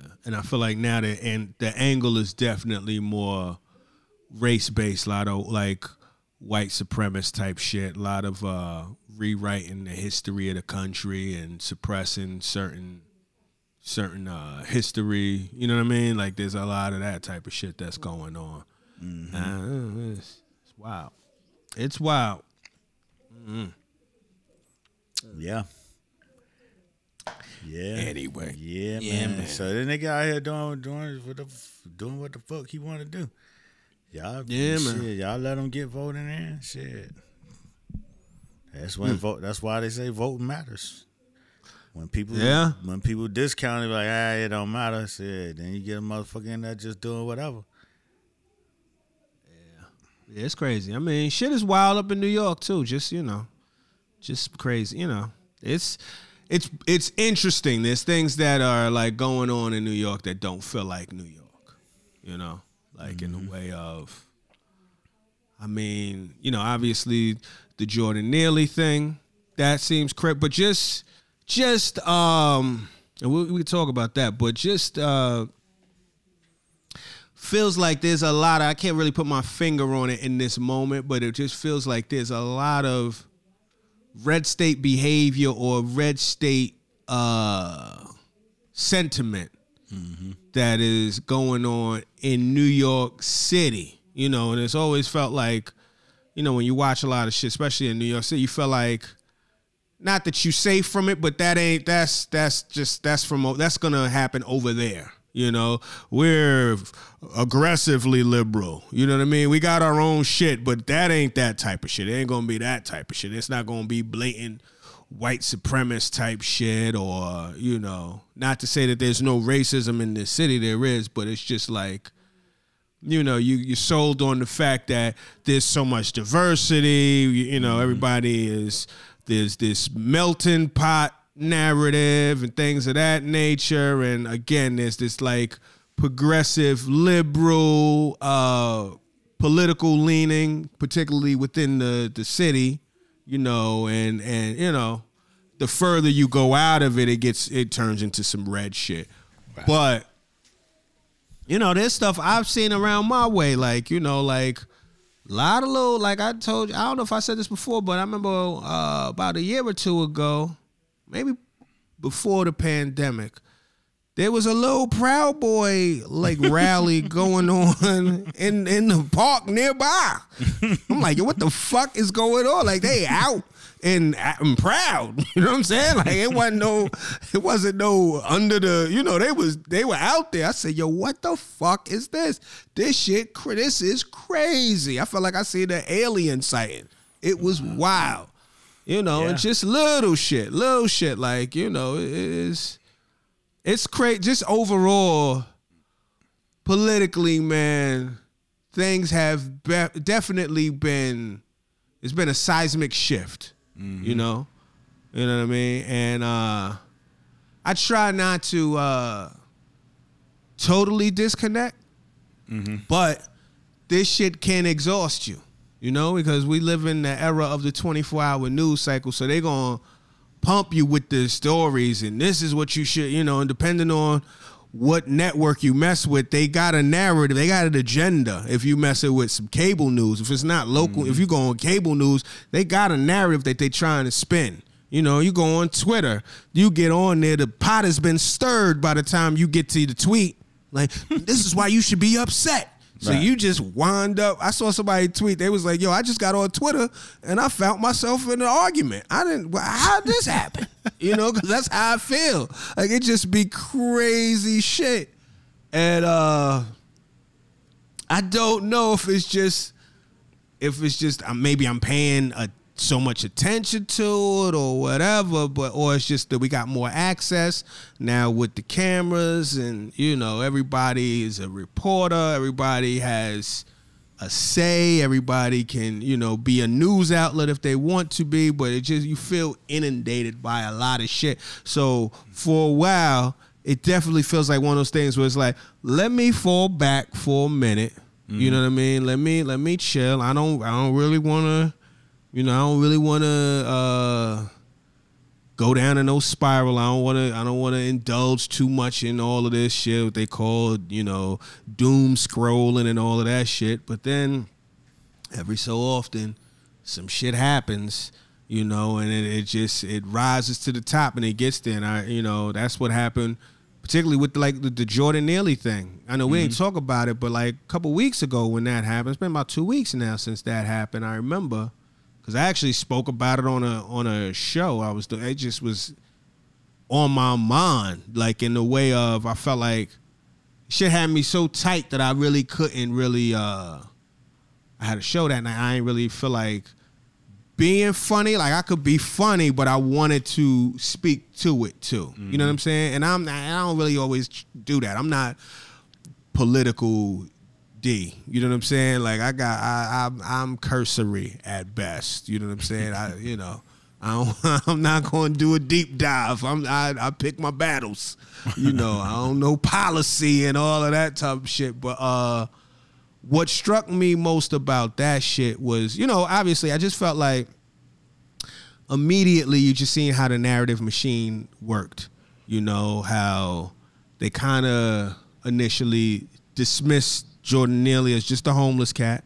yeah. And I feel like now that and the angle is definitely more race based, a lot of like white supremacist type shit, a lot of uh rewriting the history of the country and suppressing certain certain uh history. You know what I mean? Like there's a lot of that type of shit that's going on. Uh, it's, it's wild. It's wild. Yeah. Yeah. Anyway. Yeah, Yeah, man. man. So the nigga out here doing doing what the doing what the fuck he want to do. Y'all, Yeah, shit, man. Y'all let him get voting in. Shit. That's when Hmm. vote. That's why they say voting matters. When people, Yeah. when people discount it, like ah, it don't matter. Shit, then you get a motherfucker in there just doing whatever. Yeah, it's crazy. I mean, shit is wild up in New York too. Just you know, just crazy. You know, it's it's it's interesting. There's things that are like going on in New York that don't feel like New York. You know, like in the way of. I mean, you know, obviously the Jordan Neely thing that seems correct, but just just um, and we, we talk about that, but just uh feels like there's a lot of, I can't really put my finger on it in this moment, but it just feels like there's a lot of red state behavior or red state uh, sentiment that is going on in New York City. You know, and it's always felt like, you know, when you watch a lot of shit, especially in New York City, you feel like not that you safe from it, but that ain't that's that's just that's from that's gonna happen over there. You know, we're aggressively liberal. You know what I mean? We got our own shit, but that ain't that type of shit. It ain't gonna be that type of shit. It's not gonna be blatant white supremacist type shit, or you know, not to say that there's no racism in this city. There is, but it's just like you know you you sold on the fact that there's so much diversity you, you know mm-hmm. everybody is there's this melting pot narrative and things of that nature. And again there's this like progressive liberal uh political leaning particularly within the the city you know and and you know the further you go out of it it gets it turns into some red shit. But you know, there's stuff I've seen around my way, like you know, like a lot of little, like I told you, I don't know if I said this before, but I remember uh, about a year or two ago, maybe before the pandemic, there was a little Proud Boy like rally <laughs> going on in in the park nearby. I'm like, yo, what the fuck is going on? Like they out and I'm proud. <laughs> You know what I'm saying? Like it wasn't no, it wasn't no under the, you know, they was they were out there. I said, yo, what the fuck is this? This shit, this is crazy. I felt like I seen an alien sighting. It was wild. You know, Yeah. and just little shit, little shit. Like you know, it is. It's crazy. Just overall, politically, man, things have be- definitely been. It's been a seismic shift. You know, you know what I mean. And uh I try not to uh totally disconnect, but this shit can exhaust you. You know, because we live in the era of the 24 hour news cycle, so they're gonna pump you with the stories and this is what you should, you know, and depending on what network you mess with, they got a narrative, they got an agenda. If you mess it with some cable news, if it's not local, if mm-hmm. you go on cable news, they got a narrative that they're trying to spin. You know, you go on Twitter, you get on there, the pot has been stirred by the time you get to the tweet. Like, <laughs> this is why you should be upset. So Right. you just wind up. I saw somebody tweet. They was like, "Yo, I just got on Twitter and I found myself in an argument. I didn't. well, How did this happen? <laughs> you know, because that's how I feel. Like it just be crazy shit. And uh I don't know if it's just if it's just uh, maybe I'm paying a, so much attention to it or whatever, but or it's just that we got more access now with the cameras and you know everybody is a reporter, everybody has a say, everybody can you know be a news outlet if they want to be, but it just you feel inundated by a lot of shit. So for a while, it definitely feels like one of those things where it's like, let me fall back for a minute. You mm-hmm. know what I mean? Let me let me chill. I don't I don't really want to, you know, I don't really want to uh, go down in no spiral. I don't want to I don't want to indulge too much in all of this shit. What they call you know doom scrolling and all of that shit. But then every so often, some shit happens. You know, and it, it just it rises to the top and it gets there. And I, you know, that's what happened particularly with like the, the Jordan Neely thing. I know we ain't talk about it, but like a couple weeks ago when that happened, it's been about two weeks now since that happened. I remember because I actually spoke about it on a on a show. I was doing. It just was on my mind, like in the way of I felt like shit had me so tight that I really couldn't really. uh I had a show that night. I ain't really feel like being funny. Like I could be funny, but I wanted to speak to it too. You know what I'm saying? And I'm I don't really always do that. I'm not political D. You know what I'm saying? Like I got I I'm, I'm cursory at best. You know what I'm saying? I you know. I <laughs> I'm not going to do a deep dive. I'm, I, I pick my battles. You know, I don't know policy and all of that type of shit. But uh, what struck me most about that shit was, you know, obviously I just felt like immediately you just seeing how the narrative machine worked. You know, how they kind of initially dismissed Jordan Neely as just a homeless cat.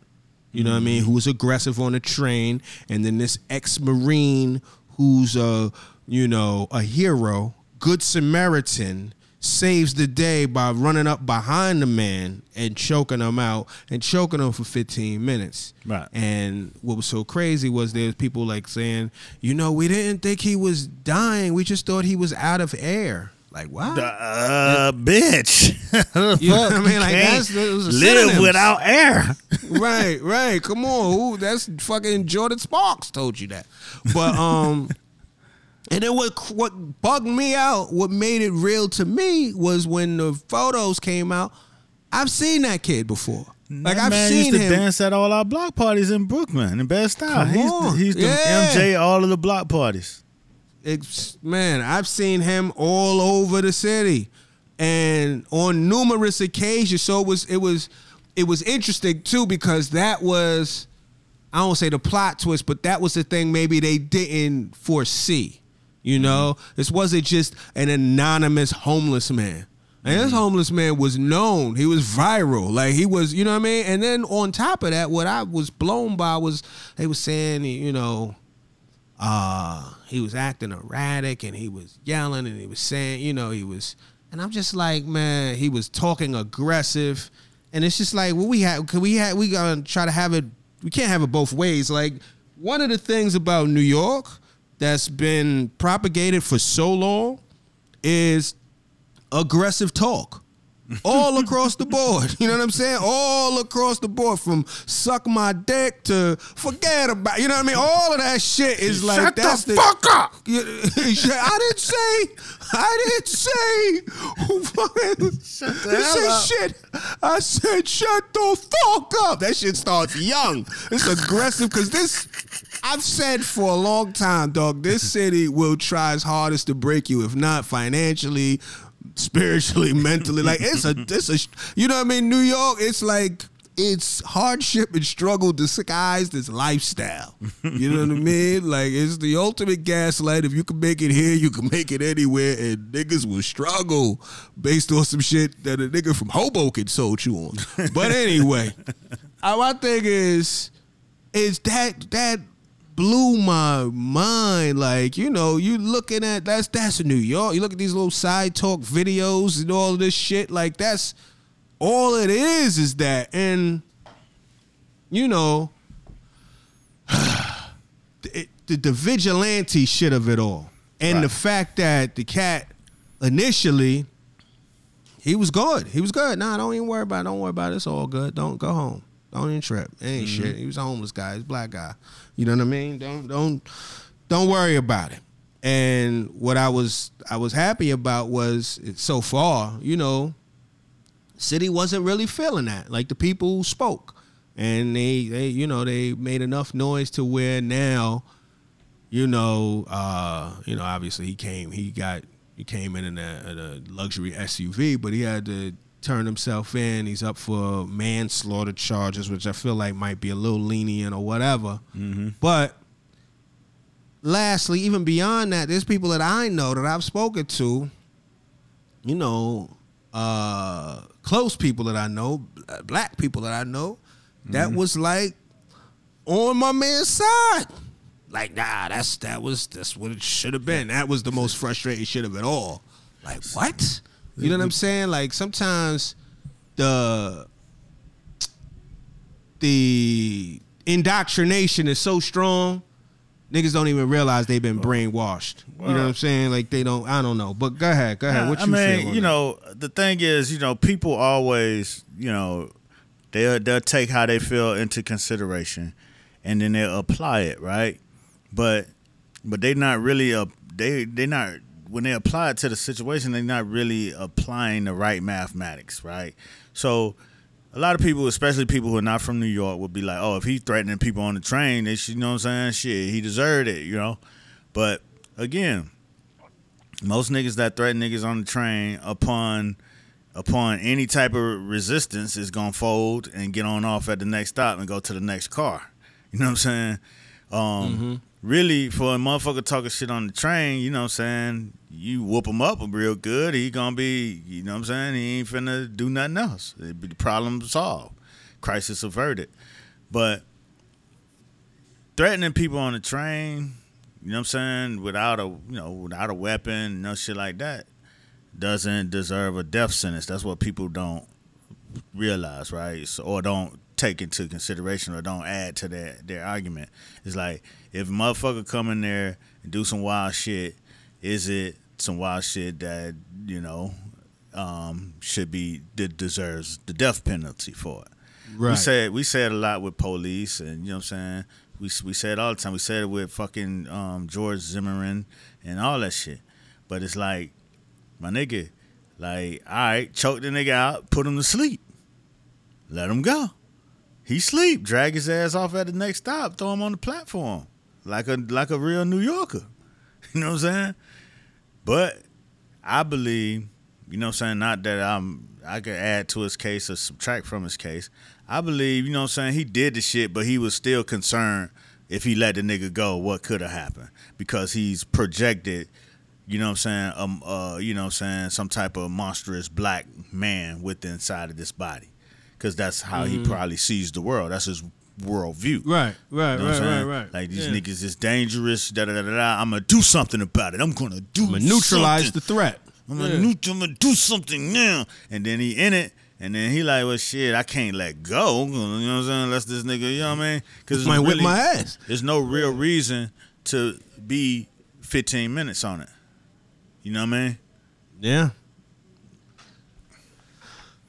You know what I mean? Who was aggressive on the train, and then this ex-marine who's a you know a hero, good Samaritan, saves the day by running up behind the man and choking him out and choking him for 15 minutes. Right. And what was so crazy was there's people like saying, you know, we didn't think he was dying. We just thought he was out of air. Like, what? Uh, bitch. <laughs> You know what I mean? Like, that's- those are live synonyms. without air. <laughs> right, right. Come on, Who? that's fucking Jordin Sparks told you that. But um, <laughs> and then what what bugged me out, what made it real to me was when the photos came out. I've seen that kid before. Like That I've man seen used to him. dance at all our block parties in Brooklyn in Bed-Stuy. He's the, he's the Yeah. MJ all of the block parties. It's, man, I've seen him all over the city, and on numerous occasions. So it was it was it was interesting too because that was I don't say the plot twist, but that was the thing maybe they didn't foresee. You mm-hmm. know, this wasn't just an anonymous homeless man. And this mm-hmm. homeless man was known. He was viral. Like he was, you know what I mean? And then on top of that, what I was blown by was they were saying, you know, uh, he was acting erratic and he was yelling and he was saying, you know, he was, and I'm just like, man, he was talking aggressive, and it's just like, well, we have, could we have, we gonna try to have it, we can't have it both ways. Like one of the things about New York that's been propagated for so long is aggressive talk. All across the board. You know what I'm saying? All across the board from suck my dick to forget about you know what I mean? All of that shit is like Shut that's the fuck up! <laughs> Yeah, I didn't say I didn't say Shut the hell up. shit. I said shut the fuck up. That shit starts young. It's aggressive because this I've said for a long time, dog, this city will try its hardest to break you, if not financially, spiritually, <laughs> mentally. Like it's a it's a you know what I mean? New York, it's like it's hardship and struggle disguised as lifestyle. You know what I mean? <laughs> Like it's the ultimate gaslight. If you can make it here, you can make it anywhere, and niggas will struggle based on some shit that a nigga from Hoboken sold you on. But anyway, <laughs> uh, my thing is, is that that blew my mind. Like, you know, you looking at that's that's New York. You look at these little SideTalk videos and all of this shit. Like that's all it is is that. And you know, <sighs> it, the, the vigilante shit of it all. And the fact that the cat initially he was good. He was good. Nah, don't even worry about it. Don't worry about it. It's all good. Don't go home. Don't even trip. It ain't shit. He was a homeless guy. He's a black guy. You know what I mean? Don't don't don't worry about it. And what I was I was happy about was so far, you know, city wasn't really feeling that. Like the people spoke, and they they you know they made enough noise to where now, you know, uh, you know, obviously he came he got he came in in a, in a luxury SUV, but he had to turn himself in. He's up for manslaughter charges, which I feel like might be a little lenient or whatever. But lastly, even beyond that, there's people that I know that I've spoken to, you know, uh, close people that I know, uh, black people that I know, that was like on my man's side. Like, nah, that's that was that's what it should have been. That was the most frustrating shit of it all. Like, what? You know what I'm saying? Like sometimes the the indoctrination is so strong Niggas don't even realize they've been brainwashed. you know what I'm saying? Like they don't. I don't know. But go ahead. Go ahead. What I you mean, feel? you that? know, the thing is, you know, people always, you know, they'll they'll take how they feel into consideration, and then they'll apply it, right? But but they not really uh, they they not when they apply it to the situation, they're not really applying the right mathematics, right? So. A lot of people, especially people who are not from New York, would be like, "Oh, if he threatening people on the train, they should, you know what I'm saying? Shit, he deserved it, you know." But again, most niggas that threaten niggas on the train upon upon any type of resistance is gonna fold and get on off at the next stop and go to the next car. You know what I'm saying? Um, Really, for a motherfucker talking shit on the train, you know what I'm saying? You whoop him up real good, he gonna be, you know what I'm saying? He ain't finna do nothing else. It'd be the problem solved, crisis averted. But threatening people on the train, you know what I'm saying, without a you know without a weapon, no shit like that, doesn't deserve a death sentence. That's what people don't realize, right? So, or don't take into consideration or don't add to their their argument. It's like if a motherfucker come in there and do some wild shit, is it some wild shit that you know um, should be that deserves the death penalty for it? We said we say it a lot with police, and you know what I'm saying. We we say it all the time. We said it with fucking um, George Zimmerman and all that shit. But it's like, my nigga, like, all right, choke the nigga out, put him to sleep, let him go. He sleep, drag his ass off at the next stop, throw him on the platform, like a like a real New Yorker. <laughs> You know what I'm saying? But I believe, you know what I'm saying, not that I'm I could add to his case or subtract from his case. I believe, you know what I'm saying, he did the shit, but he was still concerned if he let the nigga go, what could have happened. Because he's projected, you know what I'm saying, um uh, you know what I'm saying, some type of monstrous black man with inside of this body. Cause that's how he mm. probably sees the world. That's his worldview. Right, right, You know right, right, right. Like these Yeah. niggas is dangerous. Da da da da. I'm gonna do something about it. I'm gonna do. I'ma neutralize something. the threat. I'm gonna, Yeah. I'm gonna do something now. And then he in it, and then he like, well, shit, I can't let go. You know what I'm saying? Unless this nigga, you know what I mean? Because Might whip my ass. There's no real reason to be 15 minutes on it. You know what I mean? Yeah.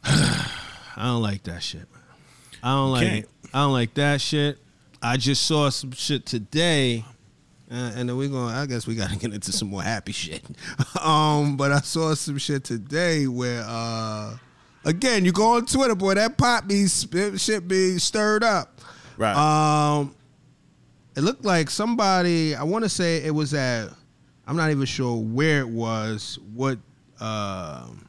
<sighs> <sighs> <sighs> I don't like that shit, man. I don't like can't. I don't like that shit. I just saw some shit today, uh, and then we're going. I guess we got to <laughs> get into some more happy shit. <laughs> um, but I saw some shit today where, uh, again, you go on Twitter, boy, that pot be shit be stirred up. Right. Um, it looked like somebody. I want to say it was at. I'm not even sure where it was. What. Um,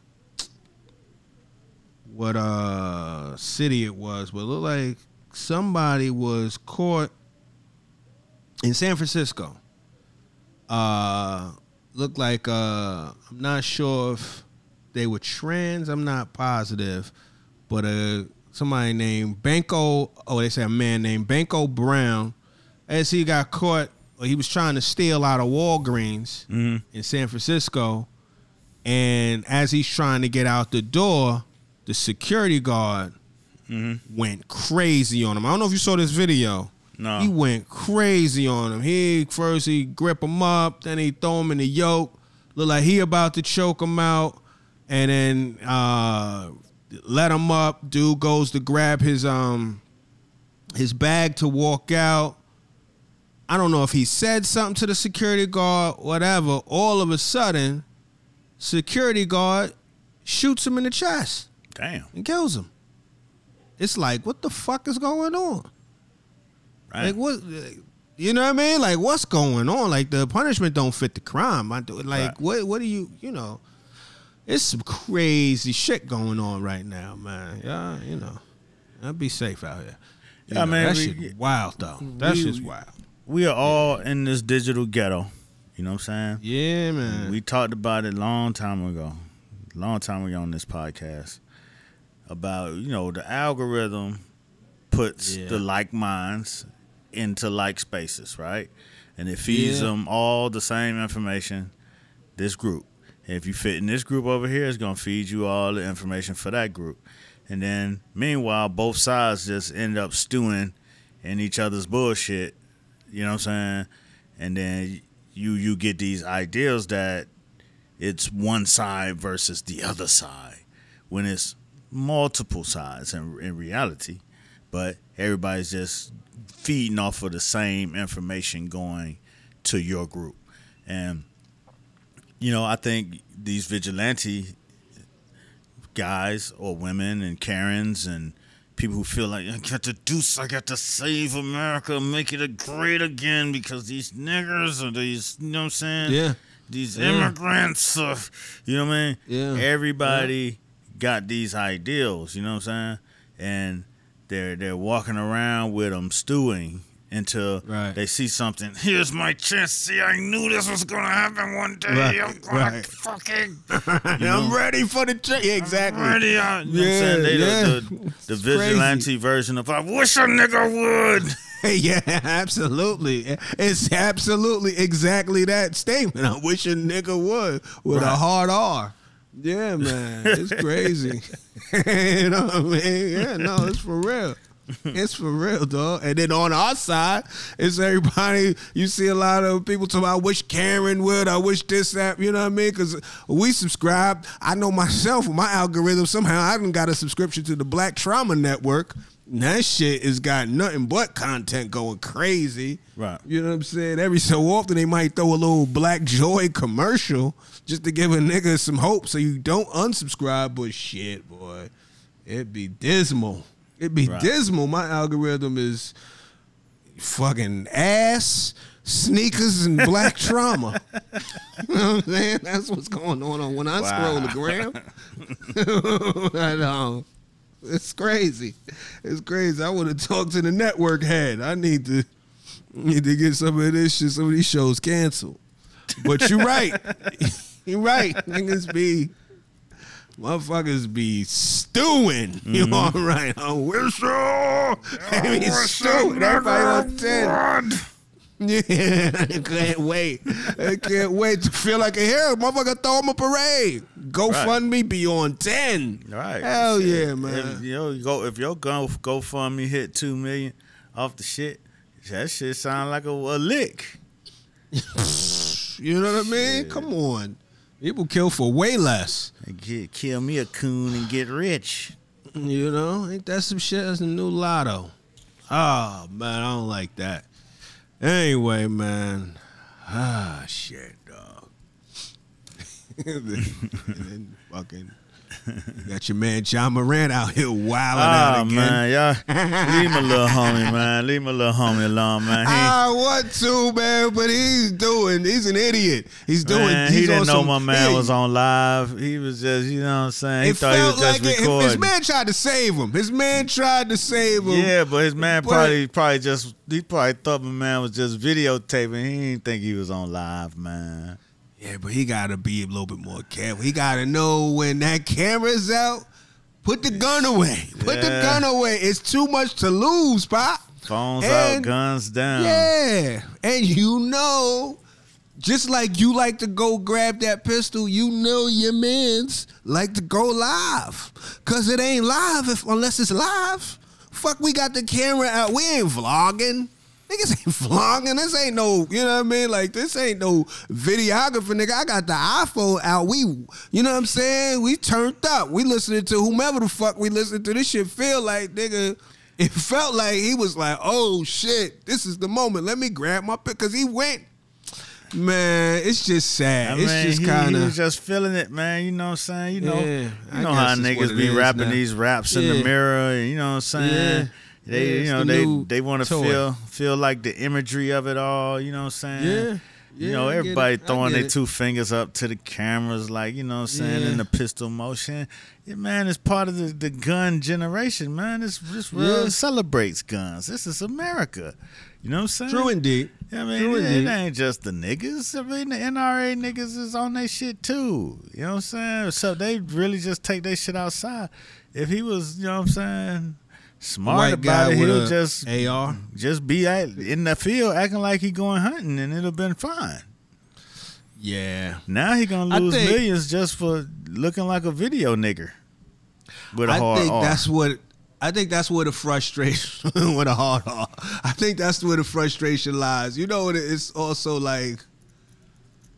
what uh city it was, but it looked like somebody was caught in San Francisco. Uh looked like uh I'm not sure if they were trans, I'm not positive, but uh somebody named Banko oh they say a man named Banko Brown as he got caught or he was trying to steal out of Walgreens in San Francisco and as he's trying to get out the door, the security guard went crazy on him. I don't know if you saw this video. No. He went crazy on him. He first he grip him up, then he throw him in the yoke. Look like he about to choke him out, and then uh, let him up. Dude goes to grab his um his bag to walk out. I don't know if he said something to the security guard, whatever. All of a sudden, security guard shoots him in the chest Damn. and kills him. It's like, what the fuck is going on? Right. Like what? You know what I mean? Like what's going on? Like the punishment don't fit the crime. I do like Right. what? What do you? You know, it's some crazy shit going on right now, man. Yeah, you know, I'd be safe out here. You Yeah, know, man, that we- shit wild though. That we- shit's wild. we are all in this digital ghetto. You know what I'm saying? Yeah, man. We talked about it long time ago, long time ago on this podcast about you know the algorithm puts Yeah. the like minds into like spaces, right? And it feeds Yeah. them all the same information. This group, if you fit in this group over here, it's gonna feed you all the information for that group. And then meanwhile, both sides just end up stewing in each other's bullshit. You know what I'm saying? and then you you get these ideals that it's one side versus the other side when it's multiple sides in, in reality but everybody's just feeding off of the same information going to your group and you know i think these vigilante guys or women and karens and people who feel like I got to do, I got to save America, make it a great again because these niggers or these, you know what I'm saying? Yeah. These Yeah. immigrants, you know what I mean? Yeah. Everybody got these ideals, you know what I'm saying? And they're they're walking around with them stewing until Right. they see something. Here's my chance. See, I knew this was gonna happen one day. Right, I'm gonna right. fucking <laughs> I'm ready for the tra- yeah, exactly. ready. uh, You know what I'm Yeah, saying? They yeah. the, <laughs> the, the vigilante version of I wish a nigga would. <laughs> yeah, absolutely. It's absolutely exactly that statement. I wish a nigga would with a hard R. Yeah, man. It's crazy. <laughs> you know what I mean? Yeah, no, it's for real. It's for real, dog. And then on our side, it's everybody. You see a lot of people talking about, I wish Karen would, I wish this, that, you know what I mean? Because we subscribe. I know myself, my algorithm, somehow I done got a subscription to the Black Trauma Network. And that shit has got nothing but content going crazy. Right. You know what I'm saying? Every so often they might throw a little Black Joy commercial just to give a nigga some hope so you don't unsubscribe. But shit, boy, it'd be dismal. It'd be Right. dismal. My algorithm is fucking ass, sneakers, and black <laughs> trauma. you know what I'm saying? That's what's going on when I scroll the gram. <laughs> <laughs> I know. It's crazy. It's crazy. I want to talk to the network head. I need to need to get some of this shit, some of these shows canceled. But you're right. You're right. <laughs> Niggas be motherfuckers be stewing. <laughs> You mm-hmm. all right? I wish so. I mean, stewing. Everybody on ten. <laughs> Yeah, I can't wait. I can't wait to feel like a hero. Motherfucker, throw him a parade. GoFundMe be on 10. Right. Hell Shit. yeah, man. If, you know, go if your go GoFundMe hit two million off the shit, that shit sound like a, a lick. You know what I mean? Come on. People kill for way less. Get, kill me a coon and get rich. You know? Ain't that some shit? That's a new lotto. Oh, man, I don't like that. Anyway, man. Ah, shit, dog. <laughs> and then fucking <laughs> got your man Ja Morant out here wilding ah, out Oh again. man, y'all <laughs> leave my little homie, man. Leave my little homie alone, man. He, I want to, man, but he's doing. He's an idiot. He's doing. man, he's he didn't know some- my man was on live. He was just, you know what I'm saying. He thought he was like just it, recording. his man tried to save him. His man tried to save him. Yeah, but his man But- probably probably just he probably thought my man was just videotaping. He didn't think he was on live, man. Yeah, but he gotta be a little bit more careful. He gotta know when that camera's out. Put the gun away. Put the gun away. It's too much to lose, Pop. Phones And- out, guns down. Yeah. And you know, just like you like to go grab that pistol, you know your mans like to go live. Cause it ain't live if unless it's live. Fuck, we got the camera out. We ain't vlogging. Niggas ain't <laughs> vlogging. This ain't no, you know what I mean? Like this ain't no videographer, nigga. I got the iPhone out. We, you know what I'm saying? We turned up. We listening to whomever the fuck we listening to. This shit feel like, nigga. It felt like he was like, oh shit, this is the moment. Let me grab my pick. Cause he went. Man, it's just sad. I it's mean, just kind of just feeling it, man. You know what I'm saying? You know, Yeah, you know how it's niggas be rapping now. these raps in the mirror. You know what I'm saying? Yeah. They, Yeah, you know, the they they want to feel feel like the imagery of it all. You know what I'm saying? Yeah. You know, everybody throwing their it. two fingers up to the cameras, like you know what I'm saying, Yeah. in the pistol motion. Yeah, man, it's part of the, the gun generation, man. It's this Yeah. celebrates guns. This is America. You know what I'm saying? true indeed. I mean, True it, indeed. it ain't just the niggas. I mean, the NRA niggas is on their shit too. You know what I'm saying? So they really just take their shit outside. If he was, you know what I'm saying, smart about guy it, he'll just AR. just be at, in the field acting like he going hunting, and it'll been fine. Yeah. Now he gonna lose think- millions just for looking like a video nigger with a I hard think R. that's what I think that's where the frustration <laughs> with a hard R. I think that's where the frustration lies. You know, it's also like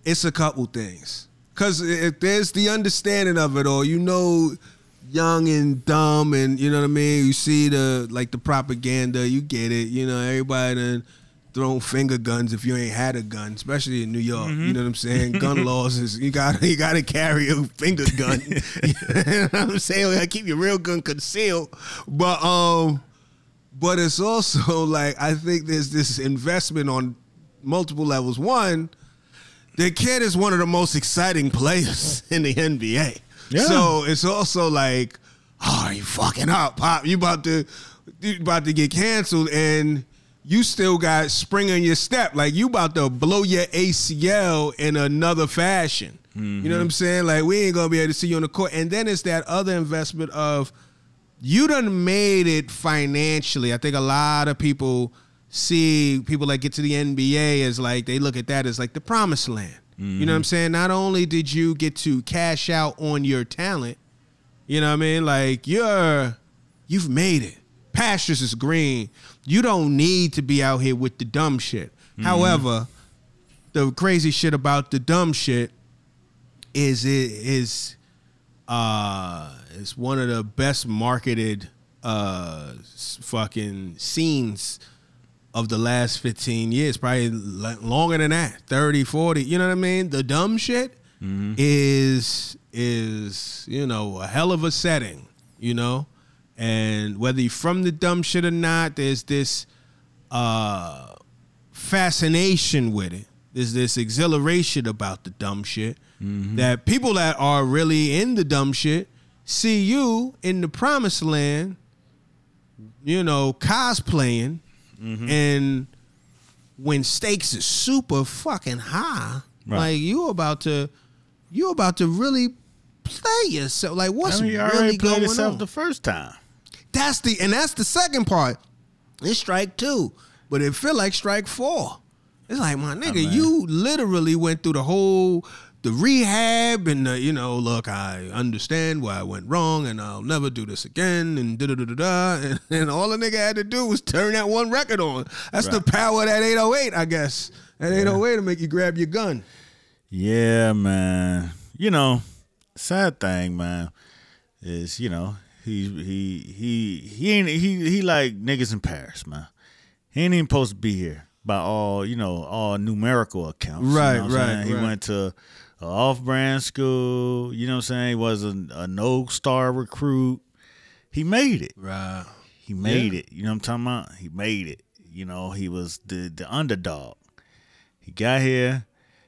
it's a couple things. Cause if there's the understanding of it all, you know young and dumb and you know what I mean, you see the like the propaganda, you get it, you know, everybody done thrown finger guns if you ain't had a gun, especially in New York. Mm-hmm. <laughs> <laughs> You know what I'm saying? Gun laws is you got you got to carry a finger gun. you know what I'm saying? Gotta keep your real gun concealed. But um, but it's also <laughs> like I think there's this investment on multiple levels. One, the kid is one of the most exciting players in the NBA. Yeah. So it's also like, oh, you fucking up, pop. You about to you about to get canceled and you still got spring in your step. Like you about to blow your ACL in another fashion. Mm-hmm. You know what I'm saying? Like we ain't gonna be able to see you on the court. And then it's that other investment of you done made it financially. I think a lot of people see people that get to the NBA as like they look at that as like the promised land. Mm-hmm. You know what I'm saying? Not only did you get to cash out on your talent, you know what I mean? Like you're you've made it. Pastures is green you don't need to be out here with the dumb shit. Mm-hmm. However, the crazy shit about the dumb shit is it is uh it's one of the best marketed uh fucking scenes of the last 15 years probably longer than that 30 40 you know what i mean the dumb shit mm-hmm. is is you know a hell of a setting you know and whether you're from the dumb shit or not, there's this uh, fascination with it. There's this exhilaration about the dumb shit mm-hmm. that people that are really in the dumb shit see you in the promised land, you know, cosplaying, mm-hmm. and when stakes is super fucking high, right. like you about to, you about to really play yourself. Like what's I mean, you really going on? The first time. That's the and that's the second part. It's strike two, but it feel like strike four. It's like my nigga, oh, you literally went through the whole the rehab and the, you know, look, I understand why I went wrong and I'll never do this again and da da da da da. <laughs> And, and all the nigga had to do was turn that one record on. That's right. the power of that 808, I guess. That 808 to make you grab your gun. Yeah, man. You know, sad thing, man, is, you know, he he he he ain't he he like niggas in Paris, man. He ain't even supposed to be here by all you know all numerical accounts. Right, you know right, right. He went to an off-brand school. You know what I'm saying? He was a, a no-star recruit. He made it. Right. He made yeah. it. You know what I'm talking about? He made it. You know, he was the the underdog. He got here.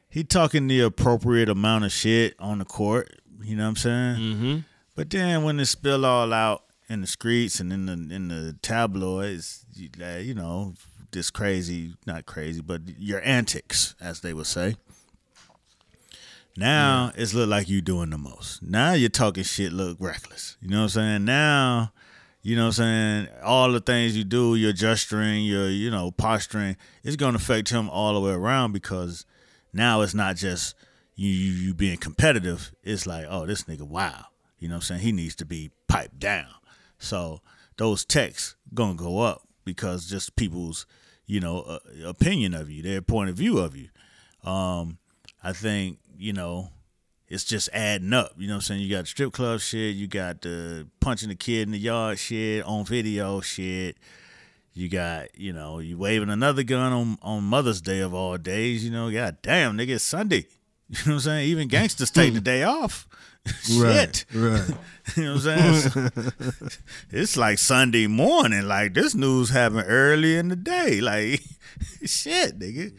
He talking the appropriate amount of shit on the court. You know what I'm saying? Mm-hmm. But then when it spill all out in the streets and in the in the tabloids, you know, this crazy, not crazy, but your antics, as they would say. Now yeah. it's look like you doing the most. Now you're talking shit look reckless. You know what I'm saying? Now, you know what I'm saying, all the things you do, your gesturing, your, you know, posturing, it's gonna affect him all the way around because now it's not just you you being competitive. It's like, oh, this nigga wow. You know what I'm saying? He needs to be piped down. So those techs gonna go up because just people's, you know, uh, opinion of you, their point of view of you. Um, I think you know it's just adding up. You know what I'm saying? You got strip club shit, you got the punching the kid in the yard shit, on video shit. You got, you know, you waving another gun on, on Mother's Day of all days, you know, god damn, nigga, it's Sunday. <laughs> You know what I'm saying? Even gangsters take the day off. <laughs> Shit. Right. <laughs> right. you know what I'm saying? it's like Sunday morning. Like this news happened early in the day. Like shit, nigga.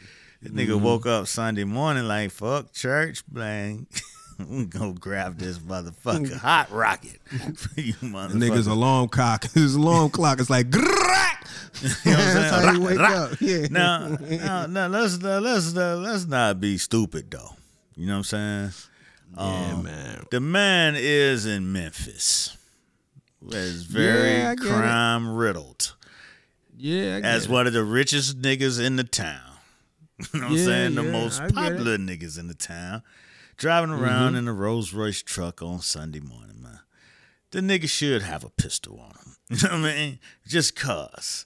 This nigga mm-hmm. woke up Sunday morning like fuck church, bang. <laughs> we go grab this motherfucker <laughs> hot rocket. you Nigga's alarm cock. <laughs> His alarm clock is like. you know That's how you wake up. Yeah. Now, now, now let's uh, let's uh, let's not be stupid though. You know what I'm saying? Yeah, um, man. The man is in Memphis. Is very yeah, crime riddled. Yeah, as it. one of the richest niggas in the town. <laughs> you know what yeah, I'm saying? The yeah, most popular niggas in the town. Driving around mm-hmm. in a Rolls Royce truck on Sunday morning, man. the nigga should have a pistol on him. <laughs> You know what I mean? Just cause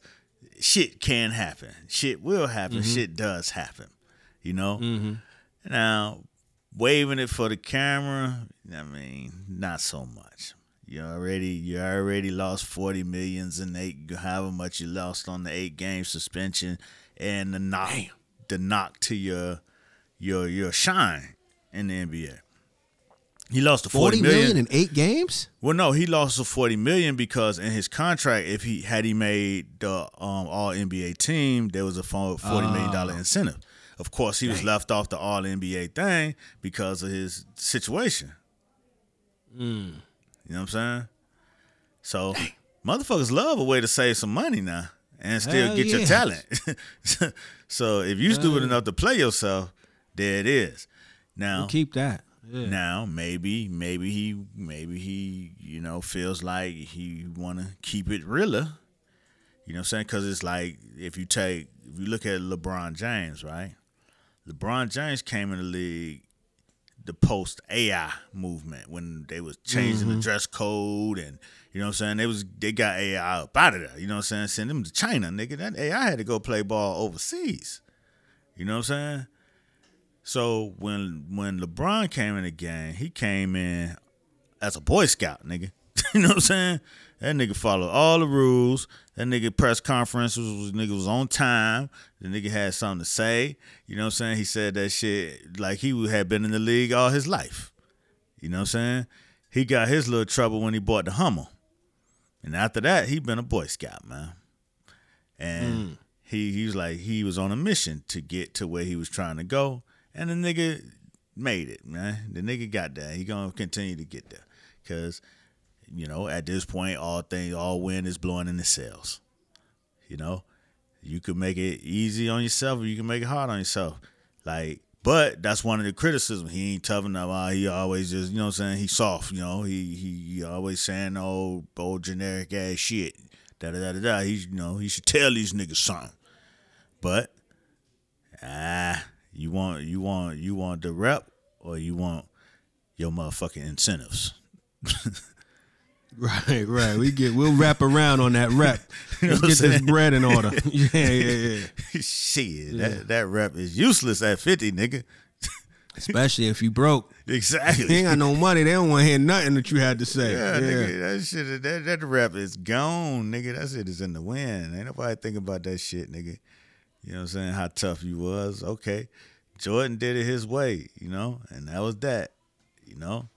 shit can happen. Shit will happen. Shit does happen. You know? Mm-hmm. Now, waving it for the camera, I mean, not so much. You already you already lost forty millions in eight however much you lost on the eight game suspension and the knock the knock to your your your shine in the NBA. He lost the Forty million. million in eight games. Well, no, he lost the forty million because in his contract, if he had he made the um, All NBA team, there was a forty million dollar incentive. Of course, he was left off the All NBA thing because of his situation. You know what I'm saying? So, motherfuckers love a way to save some money now and still Hell get your talent. <laughs> so, if you stupid enough to play yourself, there it is. Now, keep that. Yeah. now maybe maybe he maybe he you know feels like he want to keep it realer. You know what I'm saying? Because it's like if you take if you look at LeBron James, right? LeBron James came in the league the post AI movement when they was changing Mm-hmm. the dress code and you know what I'm saying they was they got AI up out of there. You know what I'm saying? Send them to China, nigga. That AI had to go play ball overseas. You know what I'm saying? So when when LeBron came in the game, he came in as a Boy Scout, nigga. <laughs> you know what I'm saying? That nigga followed all the rules. That nigga press conference was, was nigga was on time. The nigga had something to say. You know what I'm saying? He said that shit like he had been in the league all his life. You know what I'm saying? He got his little trouble when he bought the Hummer. And after that, he been a Boy Scout, man. And mm. he he was like he was on a mission to get to where he was trying to go. And the nigga made it, man. The nigga got there. He gonna continue to get there. Cause, you know, at this point, all things all wind is blowing in the sails. You know? You can make it easy on yourself or you can make it hard on yourself. Like but that's one of the criticisms. He ain't tough enough. Uh, he always just, you know what I'm saying? He's soft, you know. He he, he always saying old old generic ass shit. Da da da da da. He's you know, he should tell these niggas something. But ah, you want you want you want the rep or you want your motherfucking incentives. <laughs> Right, right. We get we'll wrap around on that rep. <laughs> You know get this bread in order. <laughs> yeah, yeah, yeah. Shit, that that rep is useless at 50, nigga. <laughs> Especially if you broke. You Exactly. ain't got no money. They don't want to hear nothing that you had to say. Yeah, Yeah, nigga, that shit, that, that rap is gone, nigga. That shit is in the wind. Ain't nobody think about that shit, nigga. You know what I'm saying? How tough you was. Okay. Jordan did it his way, you know, and that was that, you know.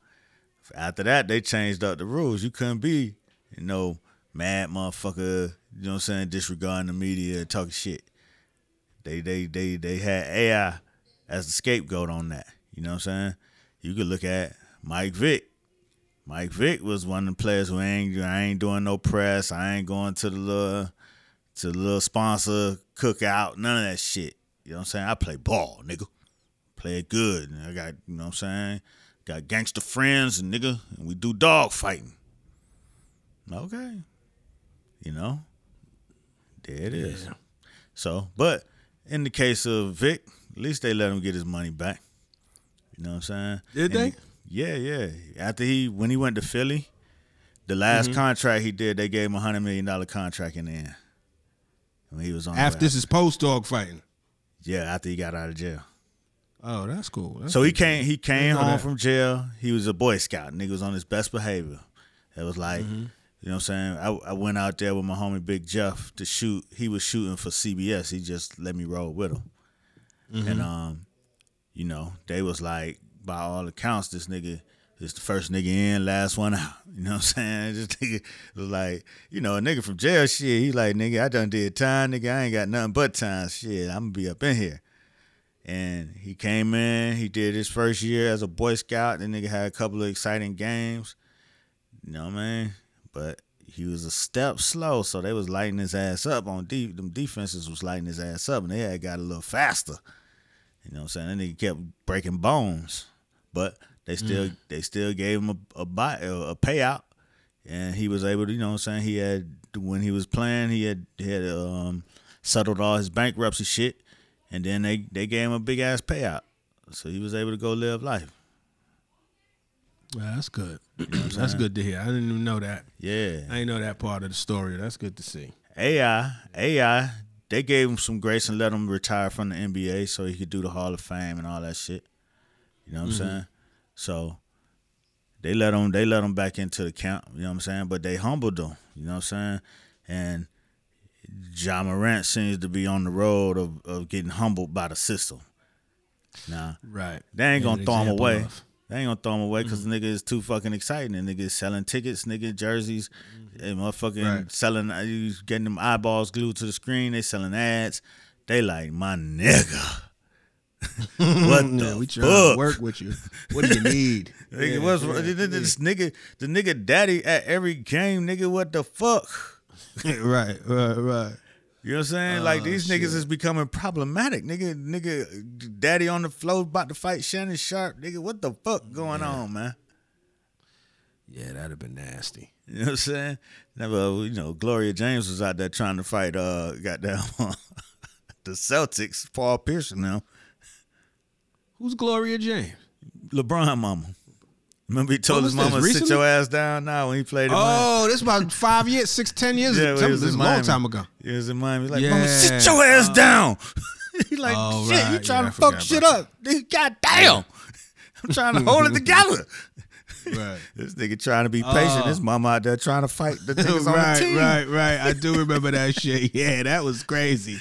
After that, they changed up the rules. You couldn't be, you know, mad motherfucker, you know what I'm saying, disregarding the media, talking shit. They they they they had AI as the scapegoat on that. You know what I'm saying? You could look at Mike Vick. Mike Vick was one of the players who ain't I ain't doing no press. I ain't going to the little to the little sponsor cookout. None of that shit. You know what I'm saying? I play ball, nigga. Play it good. And I got you know what I'm saying. Got gangster friends and nigga, and we do dog fighting. Okay. You know, there it is. So, but in the case of Vick, at least they let him get his money back. You know what I'm saying? Did And they? yeah, yeah. After he when he went to Philly, the last Mm-hmm. contract he did, they gave him a hundred million dollar contract in the end. When he was on After this is post dog fighting. yeah, after he got out of jail. Oh, that's cool. That's So he came he came home that. from jail. He was a Boy Scout. Nigga was on his best behavior. It was like, Mm-hmm. you know what I'm saying? I, I went out there with my homie Big Jeff to shoot. He was shooting for CBS. He just let me roll with him. Mm-hmm. And um, you know, they was like, by all accounts, this nigga is the first nigga in, last one out. <laughs> You know what I'm saying? <laughs> This nigga was like, you know, a nigga from jail shit. He like, nigga, I done did time, nigga. I ain't got nothing but time. Shit, I'm gonna be up in here. And he came in, he did his first year as a Boy Scout. The nigga had a couple of exciting games. You know what I mean? But he was a step slow, so they was lighting his ass up on deep. Them defenses was lighting his ass up, and they had got a little faster. You know what I'm saying? That nigga kept breaking bones, but they still they still gave him a a, buy, a payout, and he was able to. You know what I'm saying? He had when he was playing, he had he had um, settled all his bankruptcy shit, and then they they gave him a big ass payout, so he was able to go live life. Well, that's good. <clears throat> that's good to hear. I didn't even know that. Yeah. I didn't know that part of the story. That's good to see. AI, AI, they gave him some grace and let him retire from the NBA so he could do the Hall of Fame and all that shit. You know what I'm mm-hmm. saying? So they let him they let him back into the camp, you know what I'm saying? But they humbled him, you know what I'm saying? And Ja Morant seems to be on the road of, of getting humbled by the system. Nah, Right. they ain't gonna throw him away. of- Mm-hmm. They ain't gonna throw him away because the nigga is too fucking exciting. And nigga is selling tickets, nigga jerseys, and motherfucking Mm-hmm. Right. selling. uh, you getting them eyeballs glued to the screen. They selling ads. They like my nigga. <laughs> what <laughs> the Yeah, we trying fuck? to work with you. What do you need? <laughs> Nigga, Yeah, what's yeah, this nigga? The nigga daddy at every game, nigga. What the fuck? Yeah. <laughs> right, right, right. You know what I'm saying? like Oh, these niggas shit. is becoming problematic. Nigga, nigga, daddy on the floor about to fight Shannon Sharpe. Nigga, what the fuck going on, man? Yeah, that'd have been nasty. You know what I'm saying? Never, you know, Gloria James was out there trying to fight uh goddamn <laughs> the Celtics, Paul Pierce now. Who's Gloria James? LeBron mama. Remember he told his mama sit your ass down now when he played in Oh, this about five years, six, ten years. Yeah, when he was this is in a long Miami. time ago. He was in Miami. He's like, mama, Yeah. sit your ass uh, down. <laughs> he like, Oh, shit, you right. trying Yeah, I to fuck shit about up. God damn, <laughs> I'm trying to hold it <laughs> together. Right. <laughs> This nigga trying to be oh. patient. Oh. His mama out there trying to fight the <laughs> niggas on right, the right, right. I do <laughs> remember that shit. Yeah, that was crazy.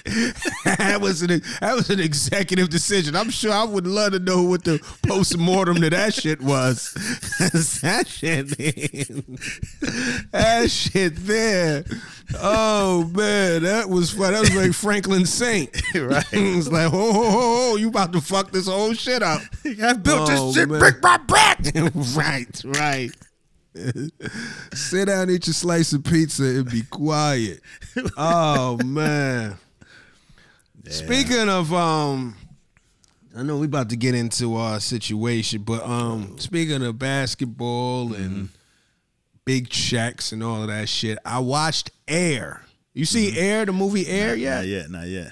that was an that was an executive decision. I'm sure I would love to know what the post mortem to that shit was. that shit, that shit there. Oh man, that was fun. That was like Franklin Saint. Right. it's like, oh, ho, ho, ho, you about to fuck this whole shit up. I built Oh, this shit man. brick by brick. right, right. <laughs> Sit down, eat your slice of pizza, and be quiet. Oh <laughs> man. Speaking of um, I know we about to get into our situation, but um, speaking of basketball and big checks and all of that shit, I watched Air. You see Air, the movie Air, Not yet? yet, not yet.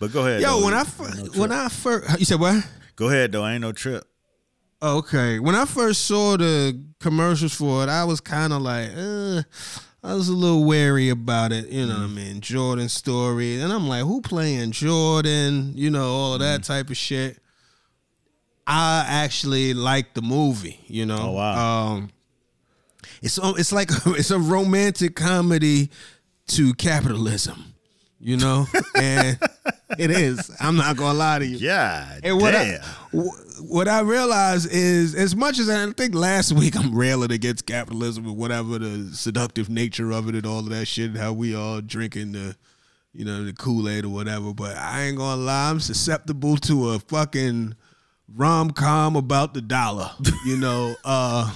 But go ahead. Yo, though. when I no when I first, you said what? go ahead though, I ain't no trip. Okay. When I first saw the commercials for it, I was kind of like, uh, I was a little wary about it. You know what I mean? Jordan story. And I'm like, who playing Jordan? You know, all of that type of shit. I actually like the movie, you know. Oh, wow. Um, it's it's like <laughs> it's a romantic comedy to capitalism, you know, and it is. I'm not gonna lie to you. Yeah. And what I, damn. wh- what I realize is, as much as I think last <laughs> week I'm railing against capitalism and whatever the seductive nature of it and all of that shit, and how we all drinking the, you know, the Kool Aid or whatever. But I ain't gonna lie, I'm susceptible to a fucking rom com about the dollar. <laughs> You know, uh,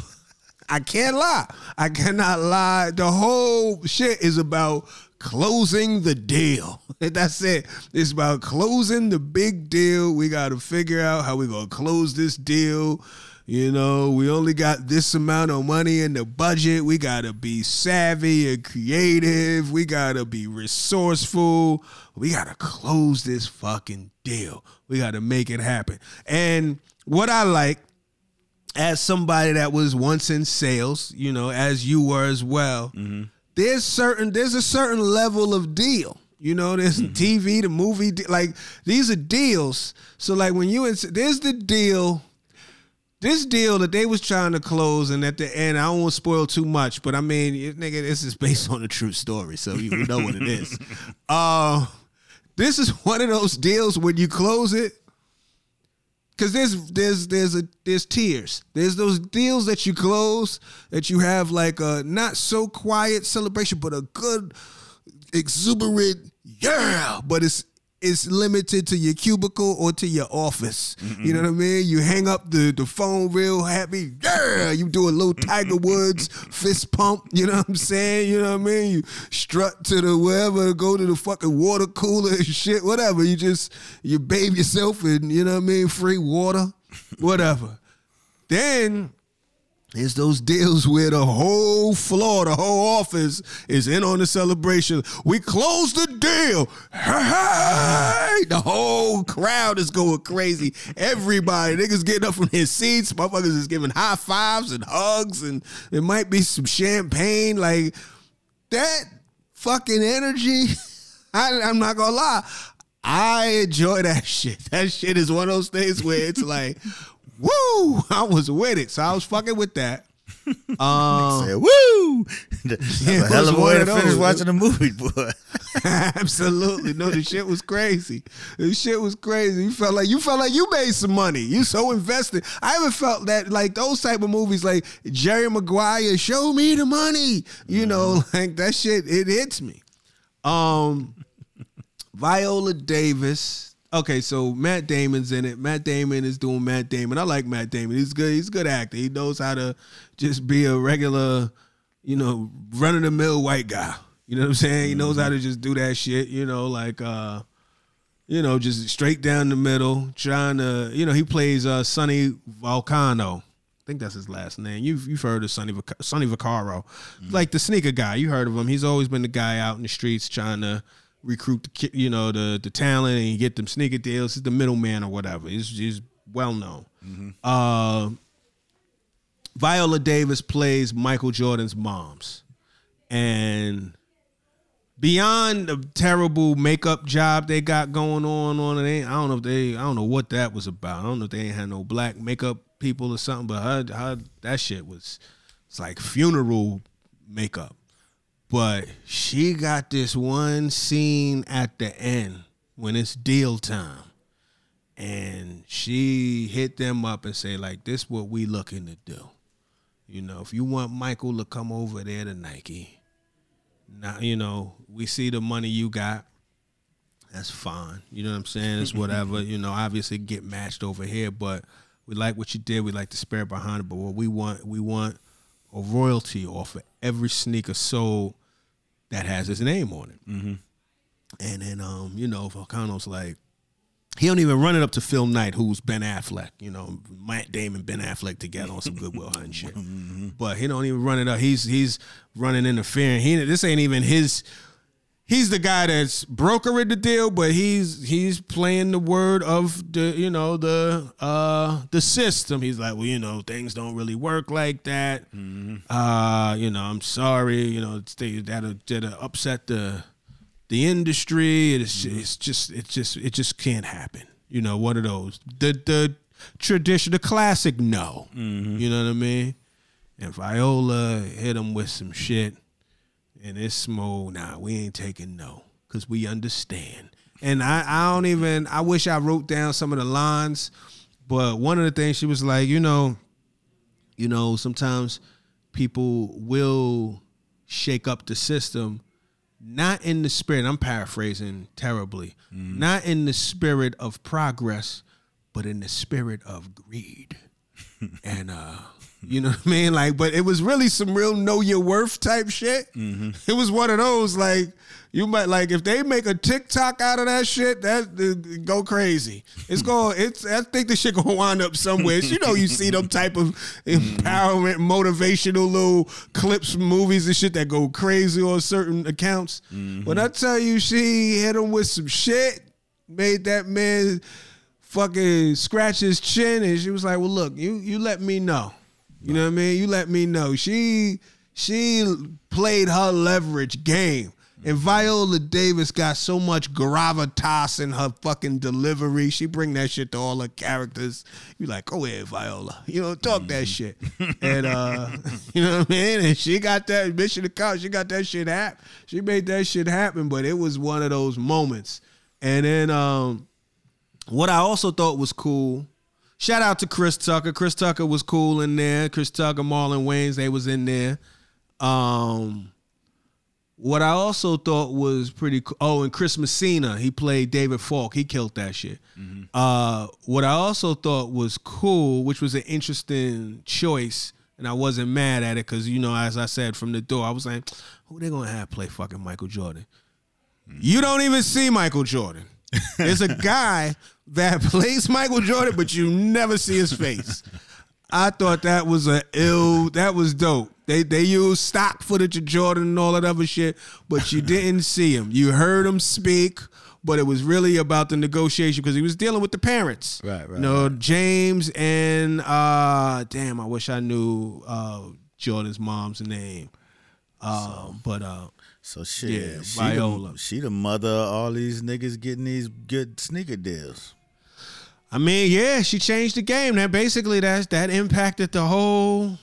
I can't lie. I cannot lie. The whole shit is about closing the deal. <laughs> That's it. It's about closing the big deal. We got to figure out how we're going to close this deal. You know, we only got this amount of money in the budget. We got to be savvy and creative. We got to be resourceful. We got to close this fucking deal. We got to make it happen. And what I like as somebody that was once in sales, you know, as you were as well, mm-hmm. There's certain there's a certain level of deal. You know, there's TV, the movie, like these are deals. So like when you in, there's the deal, this deal that they was trying to close, and at the end, I don't want to spoil too much, but I mean, it- nigga, this is based on a true story, so you know what it is. <laughs> Uh, this is one of those deals when you close it, Cause there's there's there's a there's tiers. There's those deals that you close that you have like a not so quiet celebration, but a good exuberant yeah. But it's it's limited to your cubicle or to your office. You know what I mean? You hang up the, the phone real happy. Yeah, you do a little <laughs> Tiger Woods fist pump. You know what I'm saying? You know what I mean? You strut to the wherever, go to the fucking water cooler and shit, whatever. You just you bathe yourself in, you know what I mean, free water, whatever. Then It's those deals where the whole floor, the whole office is in on the celebration. We close the deal. Hey! The whole crowd is going crazy. Everybody, niggas getting up from their seats. Motherfuckers is giving high fives and hugs, and there might be some champagne. Like that fucking energy. <laughs> I, I'm not gonna lie. I enjoy that <laughs> shit. That shit is one of those things where it's like, woo, <laughs> I was with it. So I was fucking with that. <laughs> Um, Say, woo! <laughs> That's Yeah, a hell of a way to finish watching a movie, boy. absolutely. No, the shit was crazy. The shit was crazy. You felt like you felt like you made some money. You so invested. I haven't felt that like those type of movies like Jerry Maguire, show me the money. You know, like that shit, it hits me. Um Viola Davis. Okay, so Matt Damon's in it. Matt Damon is doing Matt Damon. I like Matt Damon. He's good. He's a good actor. He knows how to just be a regular, you know, run of the mill white guy. You know what I'm saying? He knows how to just do that shit. You know, like uh, you know, just straight down the middle, trying to, you know, he plays uh Sonny Volcano. I think that's his last name. You've you've heard of Sonny Vac- Sonny Vaccaro, like the sneaker guy. You heard of him? He's always been the guy out in the streets trying to recruit the you know the the talent and get them sneaker deals. He's the middleman or whatever. He's he's well known. Uh, Viola Davis plays Michael Jordan's mom's, and beyond the terrible makeup job they got going on on it, I don't know if they, I don't know what that was about. I don't know if they ain't had no black makeup people or something, but her, her that shit was, it's like funeral makeup. But she got this one scene at the end when it's deal time. And she hit them up and say, like, this is what we looking to do. You know, if you want Michael to come over there to Nike, now you know, we see the money you got. That's fine. You know what I'm saying? It's whatever. you know, obviously get matched over here, but we like what you did. We like the spirit behind it. But what we want, we want a royalty off of every sneaker sold that has his name on it. Mm-hmm. And then, um, you know, Volcano's like, he don't even run it up to Phil Knight, who's Ben Affleck. You know, Matt Damon, Ben Affleck together on some Good Will Hunting shit. <laughs> But he don't even run it up. He's he's running interfering. He this ain't even his. He's the guy that's brokering the deal, but he's he's playing the word of the you know the uh the system. He's like, well, you know, things don't really work like that. Uh, you know, I'm sorry. You know, they that'll, that'll upset the the industry. It's it's just it just it just can't happen. You know, one of those the the tradition, the classic no. You know what I mean? And Viola hit him with some shit, and it's smooth. Nah, we ain't taking no, cause we understand. And I I don't even I wish I wrote down some of the lines, but one of the things she was like, you know, you know, sometimes people will shake up the system not in the spirit i'm paraphrasing terribly not in the spirit of progress but in the spirit of greed <laughs> and uh you know what i mean like but it was really some real know your worth type shit mm-hmm. it was one of those like you might like if they make a TikTok out of that shit, that uh, go crazy. It's <laughs> going. It's. I think the shit gonna wind up somewhere. you know, you see them type of <laughs> mm-hmm. empowerment, motivational little clips, from movies and shit that go crazy on certain accounts. Mm-hmm. When I tell you, she hit him with some shit, made that man fucking scratch his chin, and she was like, "Well, look, you you let me know. You know what I mean? You let me know." She she played her leverage game. And Viola Davis got so much gravitas in her fucking delivery. She bring that shit to all her characters. You like, go ahead, Viola. You know, talk that shit. And uh, <laughs> you know what I mean? And she got that mission accomplished. She got that shit happen. She made that shit happen, but it was one of those moments. And then um what I also thought was cool. Shout out to Chris Tucker. Chris Tucker was cool in there. Chris Tucker, Marlon Wayans, they was in there. Um, what I also thought was pretty cool. Oh, and Chris Messina, he played David Falk. He killed that shit. Uh, what I also thought was cool, which was an interesting choice, and I wasn't mad at it because you know, as I said from the door, I was like, who they gonna have play fucking Michael Jordan? You don't even see Michael Jordan. <laughs> There's a guy that <laughs> plays Michael Jordan, but you never see his face. I thought that was a ill. That was dope. They they used stock footage of Jordan and all that other shit, but you didn't see him. You heard him speak, but it was really about the negotiation because he was dealing with the parents. Right, right, You know, James and uh, damn, I wish I knew uh, Jordan's mom's name. Uh, but uh, So shit, Yeah, she, Viola. The, she the mother of all these niggas getting these good sneaker deals. I mean, yeah, she changed the game. That basically that's that impacted the whole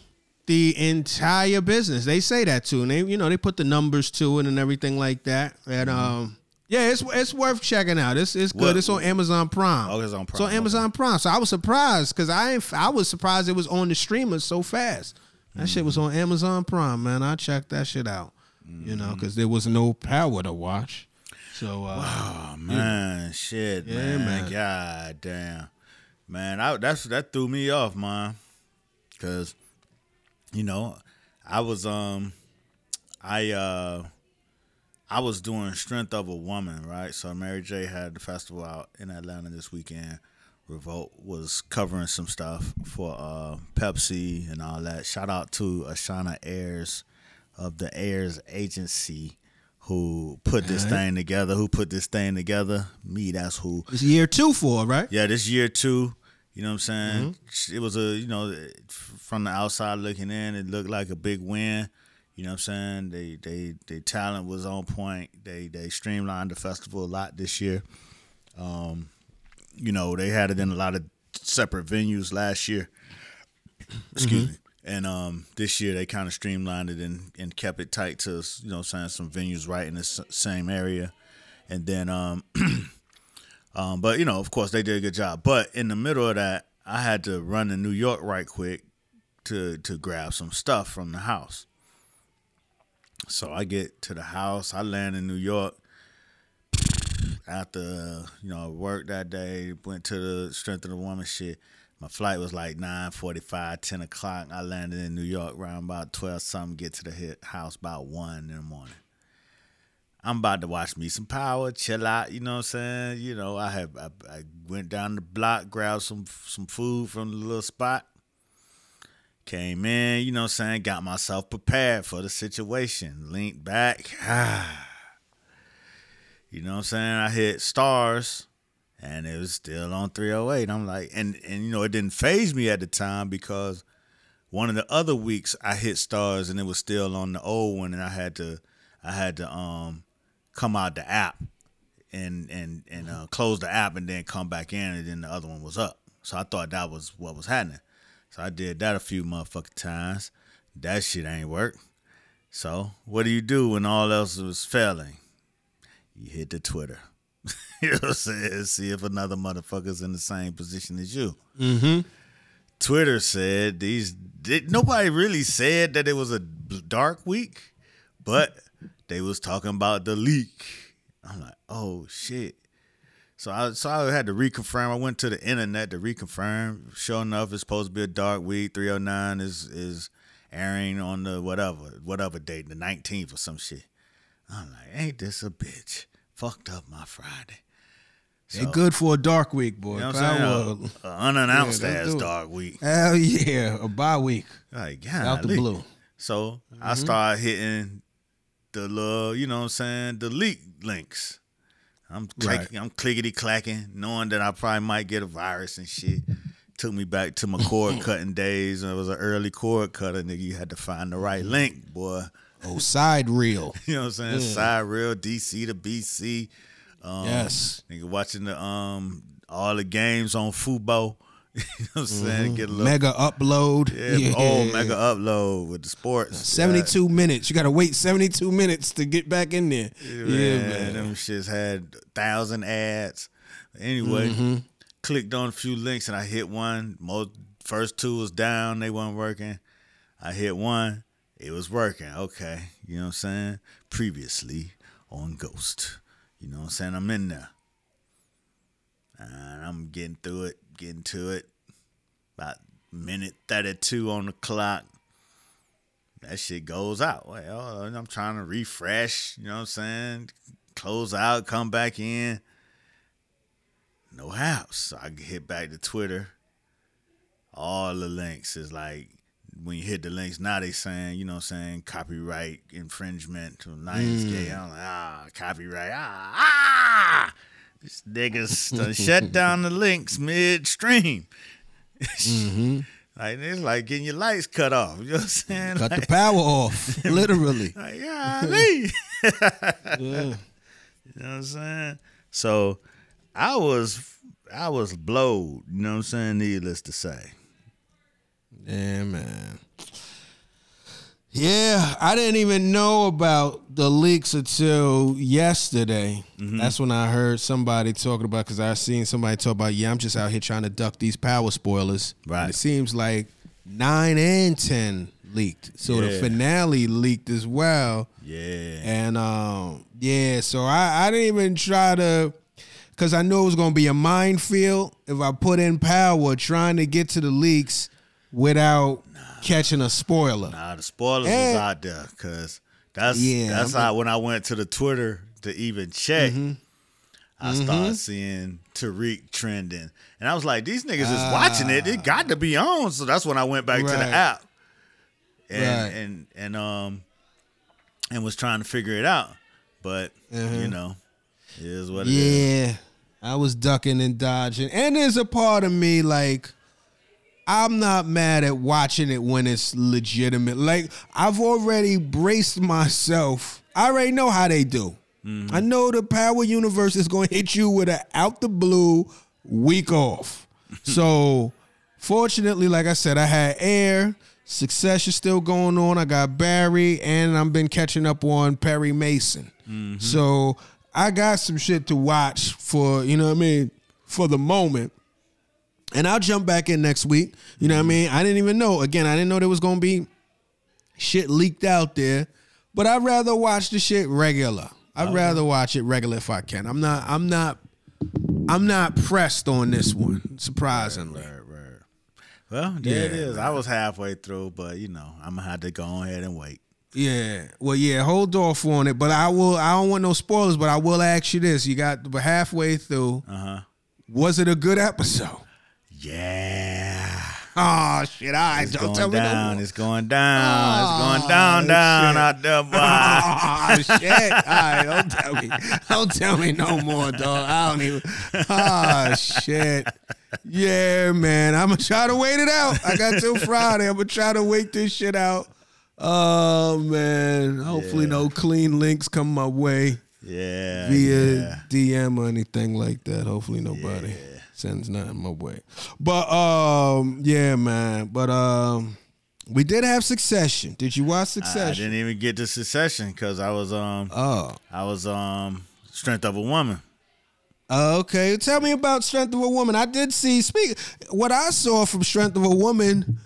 the entire business. They say that too. And they you know, they put the numbers to it and everything like that. And um yeah, it's it's worth checking out. It's it's good. What- it's on Amazon Prime. Oh, it's on Prime, on Amazon Prime. So I was surprised because I ain't- I was surprised it was on the streamers so fast. That shit was on Amazon Prime, man. I checked that shit out. You know, because there was no power to watch. So uh, Oh man, shit, Yeah, man. man. God damn, man. I, that's that threw me off, man. Cause you know, I was um, I uh, I was doing Strength of a Woman, right? So Mary J had the festival out in Atlanta this weekend. Revolt was covering some stuff for uh, Pepsi and all that. Shout out to Ashana Ayers of the Ayers Agency who put this Alright. thing together. Who put this thing together? Me, that's who. it's year two for right? Yeah, this year two. You know what I'm saying? Mm-hmm. It was a you know from the outside looking in, it looked like a big win. You know what I'm saying? They they they talent was on point. They they streamlined the festival a lot this year. Um, you know they had it in a lot of separate venues last year. Excuse me. And um, this year they kind of streamlined it and, and kept it tight to you know saying some venues right in the same area. And then um, <clears throat> um, but you know, of course, they did a good job. But in the middle of that, I had to run to New York right quick to to grab some stuff from the house. So I get to the house. I land in New York after you know work that day. Went to the Strength of the Woman shit. My flight was like 9.45, 10 o'clock. I landed in New York around about 12 something. Get to the house about 1 in the morning. I'm about to watch me some power, chill out. You know what I'm saying? You know, I have I, I went down the block, grabbed some some food from the little spot. Came in, you know what I'm saying? Got myself prepared for the situation. Leaned back. <sighs> you know what I'm saying? I hit Starz and it was still on 308. I'm like, and and you know, it didn't phase me at the time because one of the other weeks I hit Starz and it was still on the old one and I had to I had to um come out the app and and and uh, close the app and then come back in and then the other one was up. So I thought that was what was happening. So I did that a few motherfucking times. That shit ain't work. So what do you do when all else was failing? You hit the Twitter. You know what I'm saying? See if another motherfucker's in the same position as you. Mm-hmm. Twitter said these did, nobody really said that it was a dark week, but they was talking about the leak. I'm like, oh shit. So I so I had to reconfirm. I went to the internet to reconfirm. Sure enough, it's supposed to be a dark week. 309 is is airing on the whatever whatever date, the 19th or some shit. I'm like, ain't this a bitch? Fucked up my Friday. They good for a dark week, boy. You know what I'm saying? A, a unannounced Yeah, ass dark week. Hell yeah, a bye week Like, out the blue. So Mm-hmm. I started hitting the little, you know what I'm saying, the leak links. I'm Right. clicking, I'm clickety clacking, knowing that I probably might get a virus and shit. Took me back to my cord <coughs> cutting days. And it was an early cord cutter, nigga. You had to find the right link, boy. Oh, SideReel. <laughs> You know what I'm saying? Side reel, DC to BC. Um, Yes. Nigga watching the um all the games on Fubo. <laughs> you know what I'm saying? Get a little Megaupload. yeah, oh Megaupload with the sports. 72 minutes. You got to wait 72 minutes to get back in there. Yeah, Yeah, man. man. Them shits had thousand ads. Anyway, Mm-hmm. clicked on a few links and I hit one. Most first two was down, they weren't working. I hit one, it was working. Okay. You know what I'm saying? Previously on Ghost. You know what I'm saying? I'm in there. And I'm getting through it, getting to it. About minute 32 on the clock. That shit goes out. Well, I'm trying to refresh, you know what I'm saying? Close out, come back in. No house. So I hit back to Twitter. all the links is like when you hit the links now they saying you know what I'm saying copyright infringement to Lionsgate. I'm like ah copyright ah ah. This niggas done shut <laughs> down the links midstream. <laughs> Like it's like getting your lights cut off. You know what I'm saying? Cut like, the power off, <laughs> literally. like, golly. Yeah. You know what I'm saying? So I was I was blowed, you know what I'm saying, needless to say. Yeah, man. Yeah, I didn't even know about the leaks until yesterday. Mm-hmm. That's when I heard somebody talking about because I seen somebody talk about, yeah, I'm just out here trying to duck these power spoilers. Right. And it seems like nine and ten leaked. So the finale leaked as well. Yeah. And um, yeah, so I, I didn't even try to because I knew it was gonna be a minefield if I put in power trying to get to the leaks without catching a spoiler. Nah, the spoilers was out there because that's Yeah, that's I'm- how when I went to the Twitter to even check, Mm-hmm. I started seeing Tariq trending, and I was like, "These niggas is watching it. It got to be on." So that's when I went back to the Ah. App, and Right. and and um and was trying to figure it out, but you know, it is what it is. Mm-hmm. Yeah, I was ducking and dodging, and there's a part of me like. I'm not mad at watching it when it's legitimate. Like I've already braced myself. I already know how they do. Mm-hmm. I know the Power Universe is going to hit you with a out the blue week off. <laughs> so, fortunately, like I said, I had Air. Succession still going on. I got Barry, and I've been catching up on Perry Mason. Mm-hmm. So I got some shit to watch for you know what I mean for the moment. And I'll jump back in next week. You know what I mean? I didn't even know. Again, I didn't know there was gonna be shit leaked out there. But I'd rather watch the shit regular. I'd rather watch it regular if I can. I'm not I'm not I'm not pressed on this one, surprisingly. Right, right. Well, there it Yeah, is. I was halfway through, but you know, I'm gonna have to go ahead and wait. Yeah. Well, yeah, hold off on it. But I will I don't want no spoilers, but I will ask you this. You got halfway through. Uh huh. Was it a good episode? Yeah. Oh shit! All right, It's don't going tell me no. It's going down. it's Oh, going down, down shit. out there, boy. Oh shit! All right, don't tell me. Don't tell me no more, dog. I don't even. Oh shit! Yeah, man. I'm gonna try to wait it out. I got till Friday. I'm gonna try to wait this shit out. Oh man. Hopefully, no clean links come my way yeah. via yeah. DM or anything like that. Hopefully, nobody sends nothing my way. But um, yeah, man. But um, we did have Succession. Did you watch Succession? I didn't even get to Succession because I was um Oh. I was um Strength of a Woman. Okay, tell me about Strength of a Woman. I did see speak what I saw from Strength of a Woman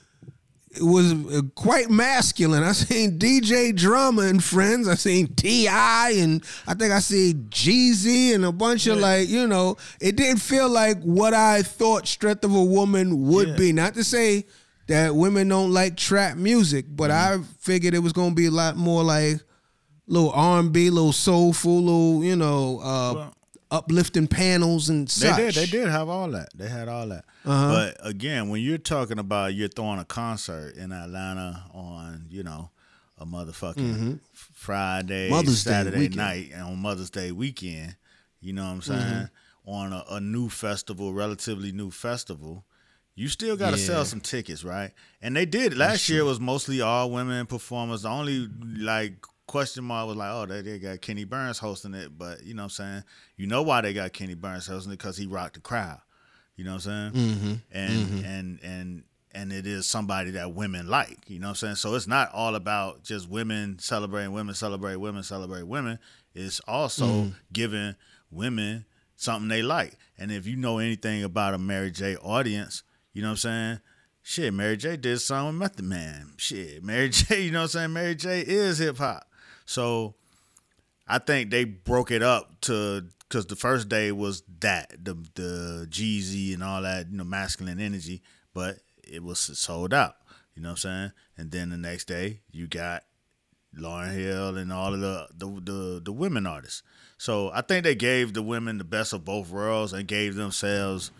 was uh, quite masculine. I seen DJ Drama and friends. I seen T.I. and I think I seen Jeezy and a bunch of like you know. It didn't feel like what I thought Strength of a Woman would Yeah. be. Not to say that women don't like trap music, but I figured it was gonna be a lot more like little R and B, little soulful, little you know, uh, Well- uplifting panels and stuff. They did. They did have all that. They had all that. Uh-huh. But again, when you're talking about you're throwing a concert in Atlanta on, you know, a motherfucking Friday, Mm-hmm. Mother's Day Saturday night, and on Mother's Day weekend, you know what I'm saying? Mm-hmm. On a, a new festival, relatively new festival, you still got to Yeah. sell some tickets, right? And they did. Last year was mostly all women performers. The only like question mark was like, oh, they, they got Kenny Burns hosting it, but you know what I'm saying? You know why they got Kenny Burns hosting it because he rocked the crowd. You know what I'm saying? Mm-hmm. And and and and it is somebody that women like. You know what I'm saying? So it's not all about just women celebrating women, celebrate women, celebrate women. It's also Mm. giving women something they like. And if you know anything about a Mary J audience, you know what I'm saying? Shit, Mary J did something with Method Man. Shit, Mary <laughs> J, you know what I'm saying? Mary J is hip hop. So I think they broke it up to because the first day was that the the Jeezy and all that you know masculine energy, but it was sold out. You know what I'm saying? And then the next day you got Lauryn Hill and all of the the the, the women artists. So I think they gave the women the best of both worlds and gave themselves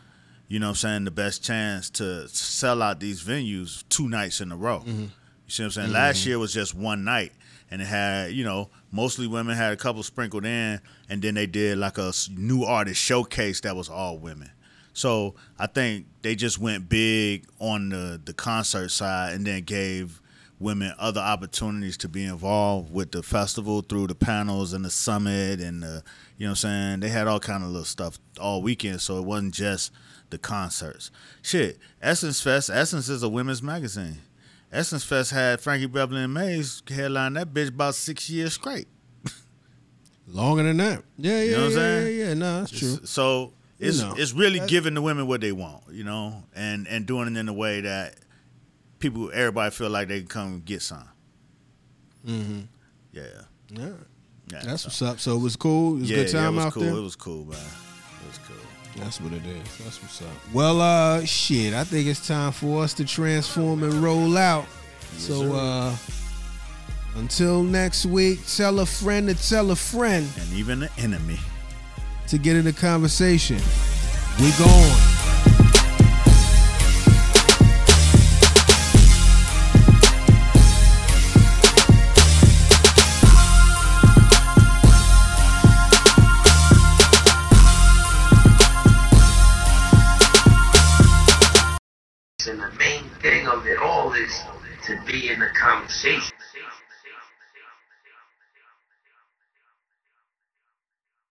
you know what I'm saying, the best chance to sell out these venues two nights in a row. Mm-hmm. You see what I'm saying? Mm-hmm. Last year was just one night and it had, you know, mostly women had a couple sprinkled in and then they did like a new artist showcase that was all women. So I think they just went big on the the concert side and then gave women other opportunities to be involved with the festival through the panels and the summit and the you know what I'm saying? They had all kind of little stuff all weekend so it wasn't just the concerts. Shit Essence Fest Essence is a women's magazine Essence Fest had Frankie Beverly and Maze headline that bitch about six years straight Longer than that. Yeah, yeah, know what I'm yeah, saying? yeah, yeah. No, that's true. So You it's know, it's really that's- giving the women what they want, you know, and and doing it in a way that people, everybody feel like they can come get some. Mm-hmm. Yeah, Yeah. yeah. That's so- what's up. So it was cool. It was a yeah, good yeah, time it was out cool. there. It was cool, man. It was cool. That's what it is. That's what's up. Well, uh, shit. I think it's time for us to transform and roll out. so, sir. uh, until next week, tell a friend to tell a friend And even the enemy. to get in the conversation. We gone.